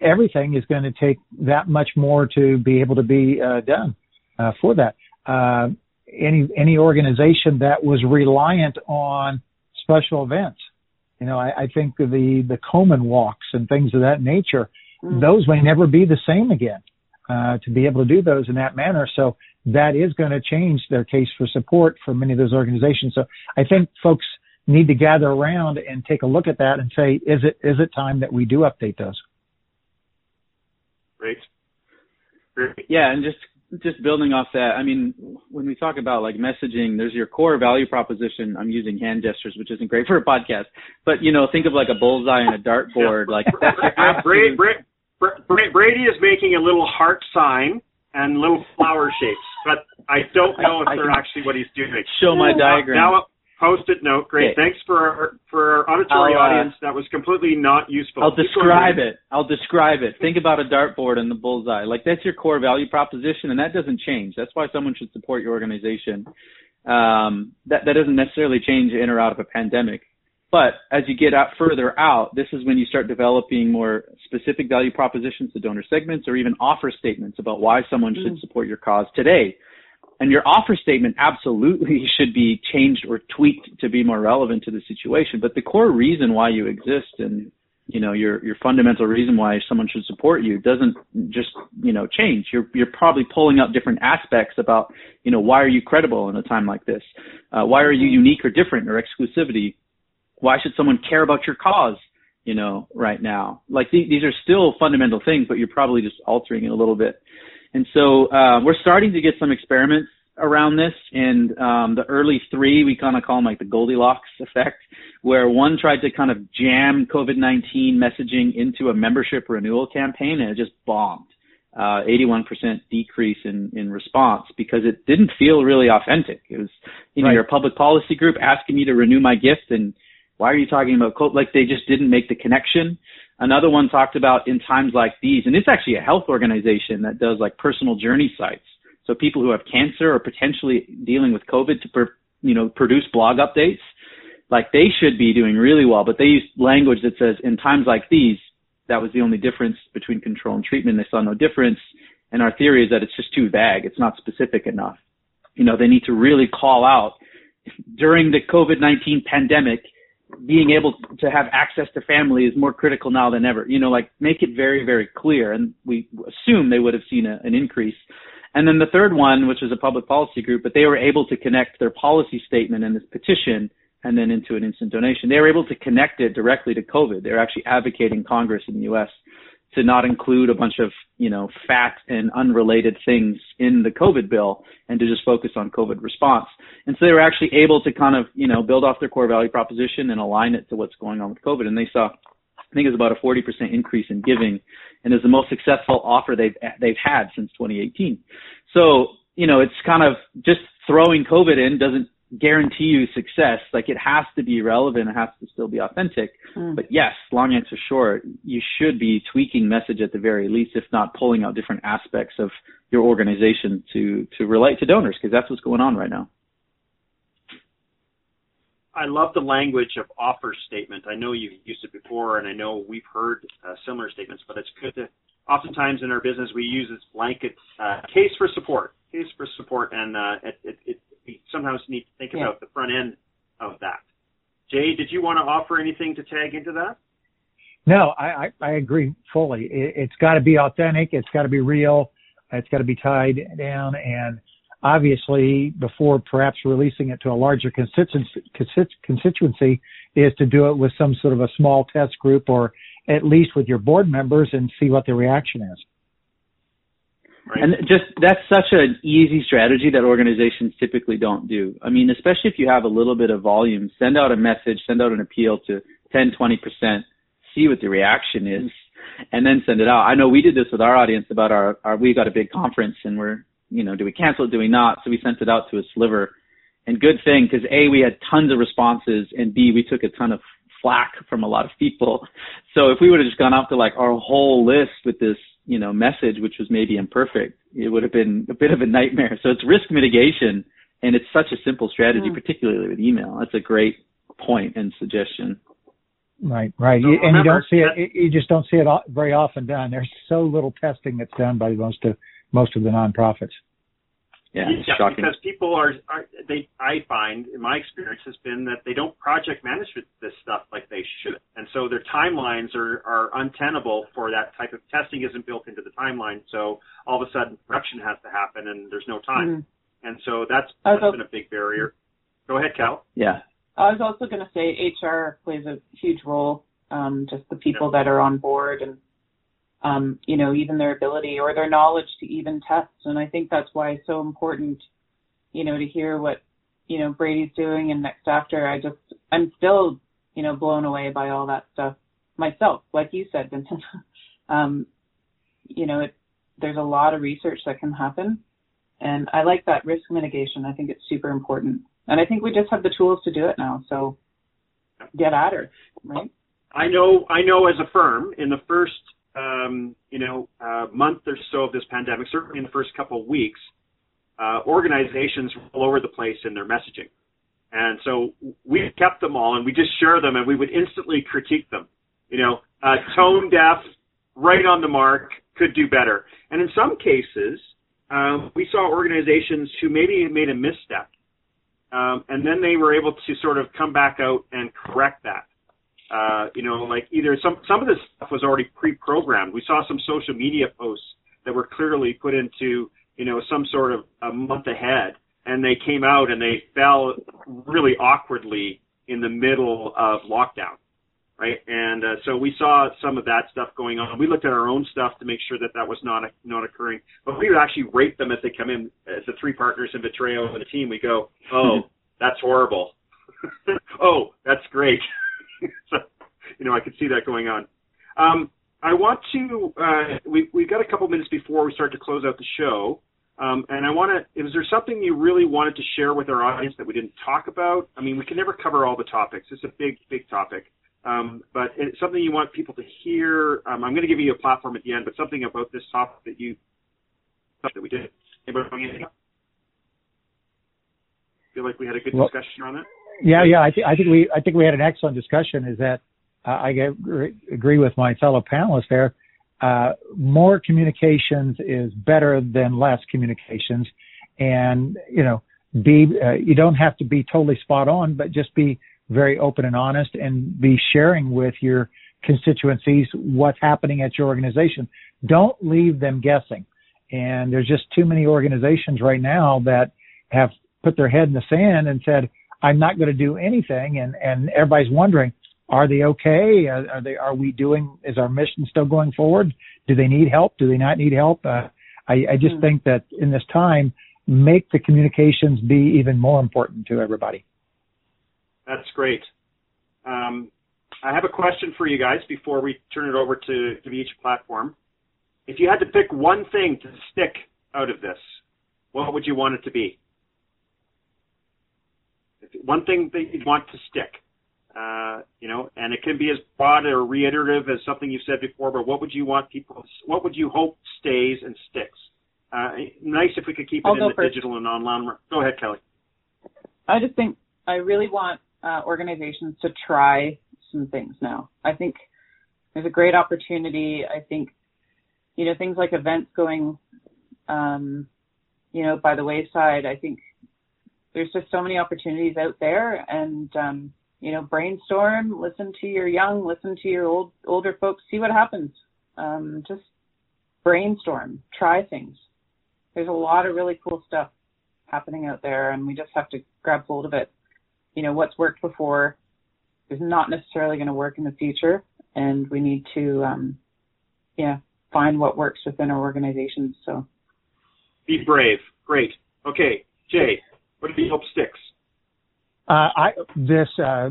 S3: everything is going to take that much more to be able to be uh, done uh, for that. Uh, any any organization that was reliant on special events. You know, I, I think the the Komen walks and things of that nature, mm. those may never be the same again. Uh, to be able to do those in that manner, so that is going to change their case for support for many of those organizations. So I think folks need to gather around and take a look at that and say, is it is it time that we do update those?
S2: Great.
S4: Great. Yeah, and just just building off that, I mean, when we talk about like messaging, there's your core value proposition. I'm using hand gestures, which isn't great for a podcast, but you know, think of like a bullseye and a dartboard. Like that's
S2: Brady, Brady, Brady is making a little heart sign and little flower shapes, but I don't know if they're actually what he's doing.
S4: Show my diagram.
S2: Now, Post-it note. Great. Okay. Thanks for our, for our auditory uh, audience. That was completely not useful.
S4: I'll describe it. I'll describe it. Think about a dartboard and the bullseye. Like that's your core value proposition, and that doesn't change. That's why someone should support your organization. Um, that that doesn't necessarily change in or out of a pandemic. But as you get out further out, this is when you start developing more specific value propositions to donor segments or even offer statements about why someone mm. should support your cause today. And your offer statement absolutely should be changed or tweaked to be more relevant to the situation. But the core reason why you exist and you know your your fundamental reason why someone should support you doesn't just you know change. You're you're probably pulling up different aspects about you know why are you credible in a time like this? Uh, why are you unique or different or exclusivity? Why should someone care about your cause? You know, right now, like th- these are still fundamental things, but you're probably just altering it a little bit. And so uh, we're starting to get some experiments around this. And um, the early three, we kind of call them like the Goldilocks effect, where one tried to kind of jam COVID-19 messaging into a membership renewal campaign, and it just bombed. Uh, 81% decrease in, in response because it didn't feel really authentic. It was, you know, right. you're a public policy group asking me to renew my gift and why are you talking about COVID? Like they just didn't make the connection. Another one talked about in times like these, and it's actually a health organization that does like personal journey sites. So people who have cancer or potentially dealing with COVID to, per, you know, produce blog updates, like they should be doing really well. But they use language that says in times like these, that was the only difference between control and treatment. They saw no difference. And our theory is that it's just too vague. It's not specific enough. You know, they need to really call out during the COVID-19 pandemic, being able to have access to family is more critical now than ever. You know, like make it very, very clear. And we assume they would have seen a, an increase. And then the third one, which was a public policy group, but they were able to connect their policy statement and this petition and then into an instant donation. They were able to connect it directly to COVID. They're actually advocating Congress in the U.S. to not include a bunch of, you know, fat and unrelated things in the COVID bill and to just focus on COVID response. And so they were actually able to kind of, you know, build off their core value proposition and align it to what's going on with COVID. And they saw, I think it was about a 40% increase in giving and is the most successful offer they've, they've had since 2018. So, you know, it's kind of just throwing COVID in doesn't guarantee you success. Like it has to be relevant. It has to still be authentic. Mm. But yes, long answer short, you should be tweaking message at the very least, if not pulling out different aspects of your organization to, to relate to donors because that's what's going on right now.
S2: I love the language of offer statement. I know you've used it before, and I know we've heard uh, similar statements, but it's good to. Oftentimes in our business, we use this blanket uh, case for support, case for support, and uh, it, it, it, we sometimes need to think yeah. about the front end of that. Jay, did you want to offer anything to tag into that?
S3: No, I, I, I agree fully. It, it's got to be authentic. It's got to be real. It's got to be tied down. And obviously, before perhaps releasing it to a larger constituency, constituency, is to do it with some sort of a small test group or at least with your board members and see what the reaction is.
S4: Right. And just that's such an easy strategy that organizations typically don't do. I mean, especially if you have a little bit of volume, send out a message, send out an appeal to 10, 20%, see what the reaction is, and then send it out. I know we did this with our audience about our, our we got a big conference and we're, you know, do we cancel it, do we not? So we sent it out to a sliver. And good thing, because A, we had tons of responses, and B, we took a ton of flack from a lot of people. So if we would have just gone out to like our whole list with this you know, message, which was maybe imperfect, it would have been a bit of a nightmare. So it's risk mitigation, and it's such a simple strategy, mm. particularly with email. That's a great point and suggestion.
S3: Right, right, so you, and you don't see it. You just don't see it very often done. There's so little testing that's done by most of most of the nonprofits.
S4: Yeah,
S2: yeah
S4: shocking.
S2: because people are, are they. I find in my experience has been that they don't project manage this stuff like they should, and so their timelines are are untenable for that type of testing. Isn't built into the timeline, so all of a sudden production has to happen, and there's no time, mm-hmm. and so that's, that's
S5: also,
S2: been a big barrier. Go ahead, Cal.
S4: Yeah,
S5: I was also going to say HR plays a huge role. Um, just the people yeah. that are on board and um, you know, even their ability or their knowledge to even test. And I think that's why it's so important, you know, to hear what, you know, Brady's doing and next after. I just, I'm still, you know, blown away by all that stuff myself, like you said, Vincent. um, you know, it, there's a lot of research that can happen. And I like that risk mitigation. I think it's super important. And I think we just have the tools to do it now. So get at her, right?
S2: I know, I know as a firm in the first um, you know, uh, month or so of this pandemic, certainly in the first couple of weeks, uh, organizations were all over the place in their messaging. And so we kept them all and we just share them and we would instantly critique them. You know, uh, tone deaf, right on the mark, could do better. And in some cases, um, we saw organizations who maybe made a misstep. Um, and then they were able to sort of come back out and correct that. Uh, you know, like either some some of this stuff was already pre-programmed. We saw some social media posts that were clearly put into you know some sort of a month ahead, and they came out and they fell really awkwardly in the middle of lockdown, right? And uh, so we saw some of that stuff going on. We looked at our own stuff to make sure that that was not not occurring, but we would actually rate them as they come in as the three partners in Vitreo and the team. We go, oh, that's horrible. oh, that's great. so, you know, I could see that going on. Um, I want to. Uh, we we've got a couple minutes before we start to close out the show, um, and I want to. Is there something you really wanted to share with our audience that we didn't talk about? I mean, we can never cover all the topics. It's a big, big topic. Um, but it's something you want people to hear. Um, I'm going to give you a platform at the end, but something about this topic that you that we did. Anybody? Feel like we had a good well, discussion on it.
S3: Yeah, yeah. I, th- I think we I think we had an excellent discussion. Is that uh, I agree with my fellow panelists there. Uh, more communications is better than less communications, and you know, be uh, you don't have to be totally spot on, but just be very open and honest, and be sharing with your constituencies what's happening at your organization. Don't leave them guessing. And there's just too many organizations right now that have put their head in the sand and said, I'm not going to do anything. And, and everybody's wondering, are they okay? Are, are, they, are we doing, is our mission still going forward? Do they need help? Do they not need help? Uh, I, I just mm-hmm. think that in this time, make the communications be even more important to everybody.
S2: That's great. Um, I have a question for you guys before we turn it over to, to each platform. If you had to pick one thing to stick out of this, what would you want it to be? One thing that you want to stick. Uh, you know, and it can be as broad or reiterative as something you said before, but what would you want people, what would you hope stays and sticks? Uh, nice if we could keep it
S5: I'll
S2: in the first. digital and online. Go ahead, Kelly.
S5: I just think I really want uh, organizations to try some things now. I think there's a great opportunity. I think, you know, things like events going, um, you know, by the wayside. I think there's just so many opportunities out there and um, you know brainstorm listen to your young listen to your old older folks see what happens. Um, just brainstorm try things. There's a lot of really cool stuff happening out there and we just have to grab hold of it. You know what's worked before is not necessarily going to work in the future and we need to um, yeah find what works within our organizations so.
S2: Be brave. Great. Okay jay what do you hope sticks?
S3: Uh, I this uh,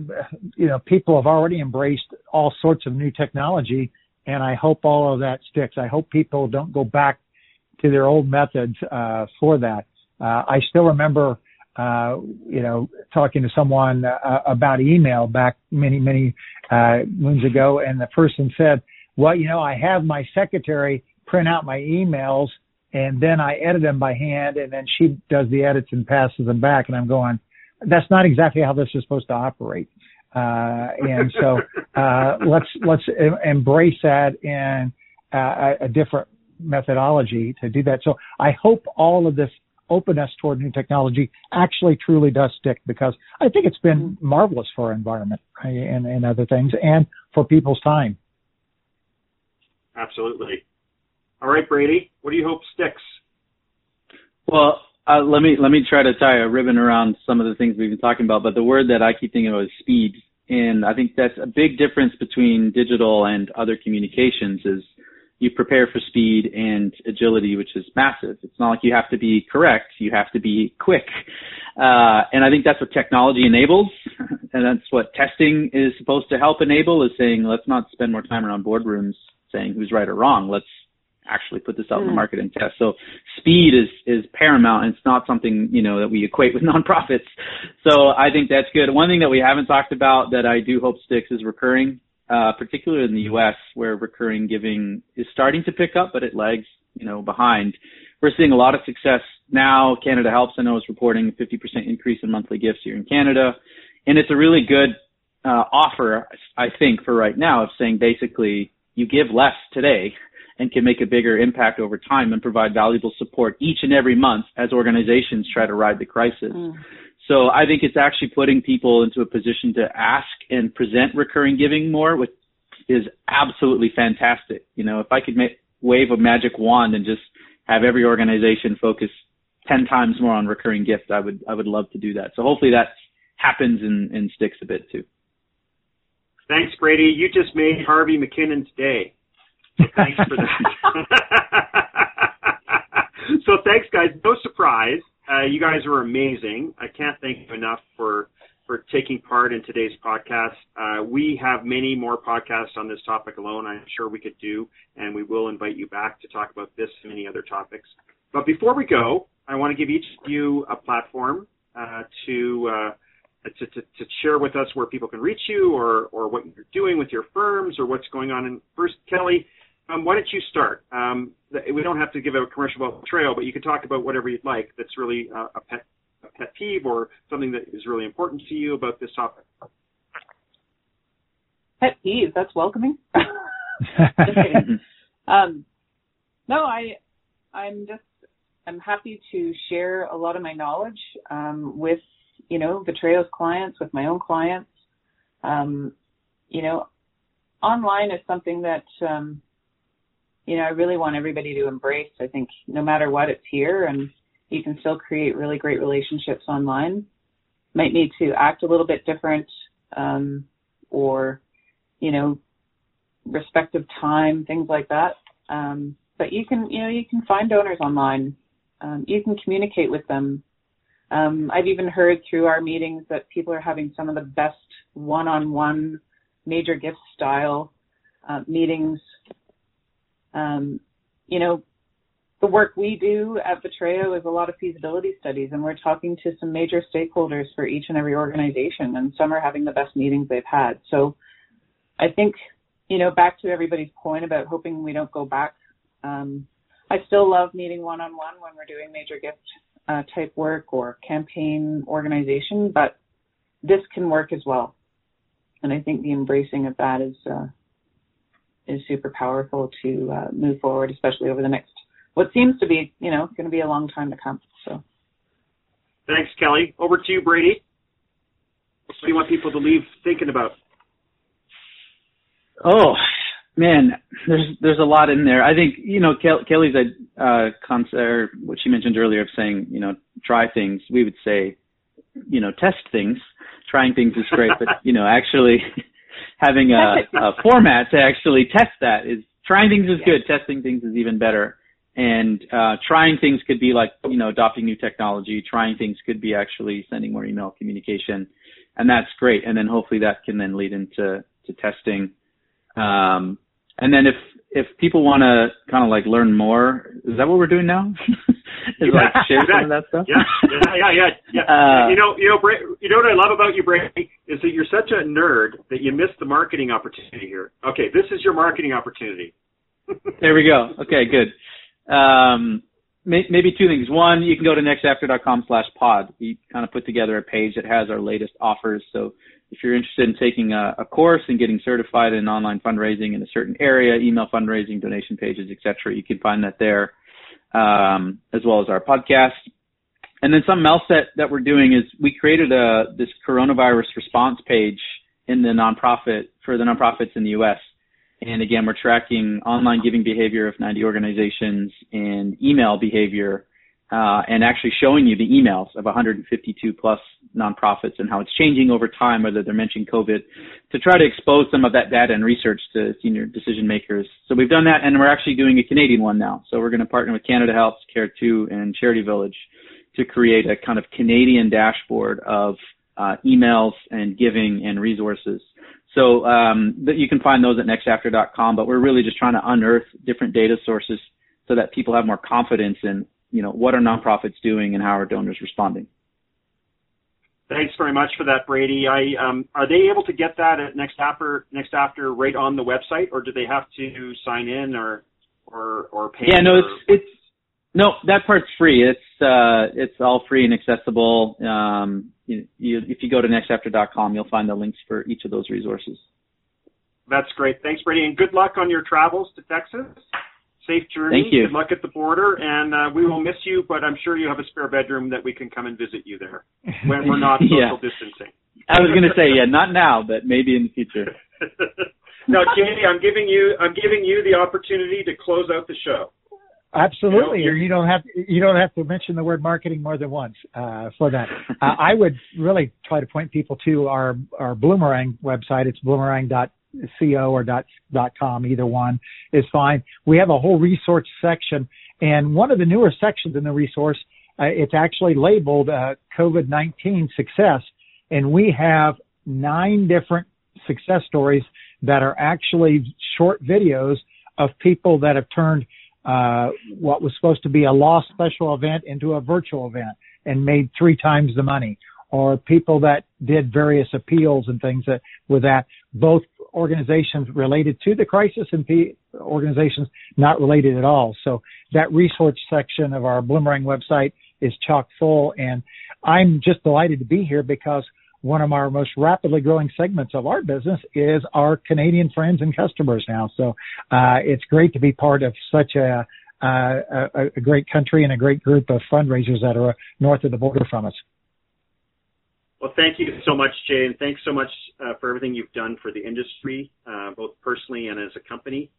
S3: you know people have already embraced all sorts of new technology, and I hope all of that sticks. I hope people don't go back to their old methods uh, for that. Uh, I still remember uh, you know talking to someone uh, about email back many many moons ago, and the person said, "Well, you know, I have my secretary print out my emails." And then I edit them by hand, and then she does the edits and passes them back. And I'm going, that's not exactly how this is supposed to operate. Uh, and so uh, let's let's embrace that in uh, a different methodology to do that. So I hope all of this openness toward new technology actually truly does stick because I think it's been mm-hmm. marvelous for our environment and, and other things and for people's time.
S2: Absolutely. All right, Brady, what do you hope sticks?
S4: Well, uh, let me let me try to tie a ribbon around some of the things we've been talking about. But the word that I keep thinking about is speed, and I think that's a big difference between digital and other communications. Is you prepare for speed and agility, which is massive. It's not like you have to be correct; you have to be quick. Uh, and I think that's what technology enables, and that's what testing is supposed to help enable. Is saying let's not spend more time around boardrooms saying who's right or wrong. Let's actually put this out mm. in the hmm. market and test. So speed is is paramount. And it's not something you know that we equate with nonprofits. So I think that's good. One thing that we haven't talked about that I do hope sticks is recurring, uh, particularly in the U.S. where recurring giving is starting to pick up, but it lags you know behind. We're seeing a lot of success now. Canada Helps I know is reporting a 50% increase in monthly gifts here in Canada, and it's a really good uh, offer I think for right now of saying basically you give less today and can make a bigger impact over time and provide valuable support each and every month as organizations try to ride the crisis. Mm. So I think it's actually putting people into a position to ask and present recurring giving more, which is absolutely fantastic. You know, if I could make, wave a magic wand and just have every organization focus 10 times more on recurring gifts, I would, I would love to do that. So hopefully that happens and, and sticks a bit too.
S2: Thanks, Brady. You just made Harvey McKinnon's day. Thanks for that. so thanks, guys. No surprise. Uh, you guys were amazing. I can't thank you enough for for taking part in today's podcast. Uh, we have many more podcasts on this topic alone. I'm sure we could do, and we will invite you back to talk about this and many other topics. But before we go, I want to give each of you a platform uh, to uh, to, to, to, share with us where people can reach you or, or what you're doing with your firms or what's going on. And first, Kelly, um, why don't you start? Um, we don't have to give a commercial about the trail, but you can talk about whatever you'd like that's really uh, a, pet, a pet peeve or something that is really important to you about this topic.
S5: Pet peeve, that's welcoming. um, no, I, I'm just, I'm happy to share a lot of my knowledge um, with you know, Vitreo's clients, with my own clients. Um, you know, online is something that, um, you know, I really want everybody to embrace. I think no matter what, it's here and you can still create really great relationships online. Might need to act a little bit different, um, or, you know, respective time, things like that. Um, but you can, you know, you can find donors online. Um, you can communicate with them um, I've even heard through our meetings that people are having some of the best one-on-one major gift style uh, meetings. Um, you know, the work we do at Vitreo is a lot of feasibility studies, and we're talking to some major stakeholders for each and every organization, and some are having the best meetings they've had. So I think, you know, back to everybody's point about hoping we don't go back. Um, I still love meeting one-on-one when we're doing major gift uh, type work or campaign organization, but this can work as well. And I think the embracing of that is uh, is super powerful to uh, move forward, especially over the next what seems to be you know going to be a long time to come. So,
S2: thanks, Kelly. Over to you, Brady. What do you want people to leave thinking about?
S4: Oh, man, there's there's a lot in there. I think you know Kelly's a uh, concept, what she mentioned earlier of saying you know try things. We would say you know test things. Trying things is great, but you know actually having a, a format to actually test that is trying things is good. Testing things is even better. And uh, trying things could be like you know adopting new technology. Trying things could be actually sending more email communication, and that's great. And then hopefully that can then lead into to testing um, and then if if people want to kind of like learn more, is that what we're doing now? is like share some of that stuff?
S2: Yeah, yeah, yeah, yeah. yeah. Uh, you know, you know, Bra- you know what I love about you, Brady, is that you're such a nerd that you missed the marketing opportunity here. Okay, this is your marketing opportunity.
S4: there we go. Okay, good. Um, may- maybe two things. One, you can go to nextafter.com slash pod. We kind of put together a page that has our latest offers. So if you're interested in taking a, a, course and getting certified in online fundraising in a certain area, email fundraising, donation pages, etc., you can find that there, um, as well as our podcast. and then something else that, that we're doing is we created a this coronavirus response page in the nonprofit for the nonprofits in the U.S. And again, we're tracking online giving behavior of 90 organizations and email behavior, uh, and actually showing you the emails of 152 plus nonprofits and how it's changing over time, whether they're mentioning COVID, to try to expose some of that data and research to senior decision makers. So we've done that, and we're actually doing a Canadian one now. So we're going to partner with Canada Helps, Care2, and Charity Village to create a kind of Canadian dashboard of uh, emails and giving and resources. So um, that you can find those at nextafter.com. But we're really just trying to unearth different data sources so that people have more confidence in you know what are nonprofits doing and how are donors responding.
S2: Thanks very much for that, Brady. I, um, are they able to get that at Next After Next After right on the website, or do they have to sign in or or or pay?
S4: Yeah, no,
S2: or,
S4: it's it's no that part's free. It's uh, it's all free and accessible. Um, you, you, if you go to nextafter.com, you'll find the links for each of those resources.
S2: That's great. Thanks, Brady, and good luck on your travels to Texas. Safe journey.
S4: Thank you.
S2: Good luck at the border, and uh, we will miss you. But I'm sure you have a spare bedroom that we can come and visit you there when we're not social
S4: Yeah.
S2: distancing.
S4: I was going to say, yeah, not now, but maybe in the future.
S2: now, Jay, I'm giving you I'm giving you the opportunity to close out the show.
S3: Absolutely,
S2: You know,
S3: you don't have you don't have to mention the word marketing more than once uh, for that. uh, I would really try to point people to our our Bloomerang website. It's bloomerang.co or dot dot com. Either one is fine. We have a whole resource section, and one of the newer sections in the resource, uh, it's actually labeled uh, COVID-19 success, and we have nine different success stories that are actually short videos of people that have turned uh, what was supposed to be a lost special event into a virtual event and made three times the money or people that did various appeals and things that with that both organizations related to the crisis and P- organizations not related at all so that resource section of our bloomerang website is chock full and i'm just delighted to be here because one of our most rapidly growing segments of our business is our Canadian friends and customers now. So uh, it's great to be part of such a, uh, a, a great country and a great group of fundraisers that are north of the border from us.
S2: Well, thank you so much, Jay, and thanks so much uh, for everything you've done for the industry, uh, both personally and as a company.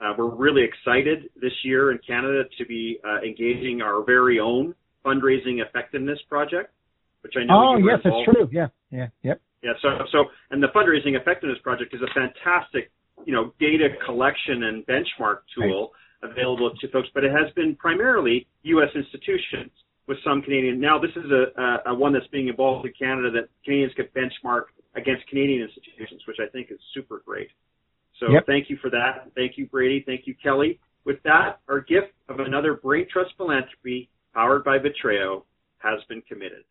S2: Uh, we're really excited this year in Canada to be uh, engaging our very own fundraising effectiveness project, which I know
S3: Oh, yes, it's true. Yeah, yeah, yep.
S2: Yeah, so so and the fundraising effectiveness project is a fantastic, you know, data collection and benchmark tool available to folks, but it has been primarily U.S. institutions with some Canadian. Now this is a, a, a one that's being involved in Canada that Canadians get benchmark against Canadian institutions, which I think is super great. So
S3: Yep.
S2: thank you for that. Thank you, Brady. Thank you, Kelly. With that, our gift of another Brain Trust Philanthropy powered by Vitreo has been committed.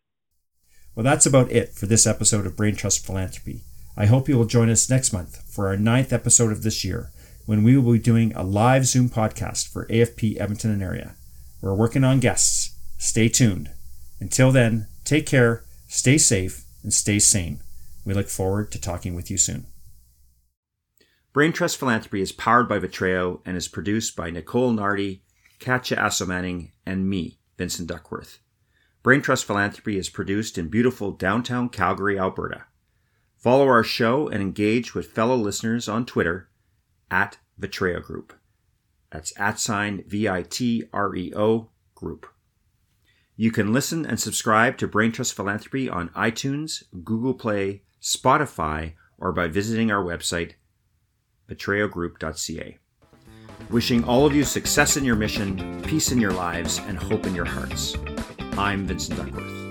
S1: Well, that's about it for this episode of Brain Trust Philanthropy. I hope you will join us next month for our ninth episode of this year when we will be doing a live Zoom podcast for AFP Edmonton and area. We're working on guests. Stay tuned. Until then, take care, stay safe, and stay sane. We look forward to talking with you soon. Brain Trust Philanthropy is powered by Vitreo and is produced by Nicole Nardi, Katja Asselmanning, and me, Vincent Duckworth. Brain Trust Philanthropy is produced in beautiful downtown Calgary, Alberta. Follow our show and engage with fellow listeners on Twitter at Vitreo Group. That's at sign V I T R E O Group. You can listen and subscribe to Brain Trust Philanthropy on iTunes, Google Play, Spotify, or by visiting our website, vitreogroup.ca. Wishing all of you success in your mission, peace in your lives, and hope in your hearts. I'm Vincent Duckworth.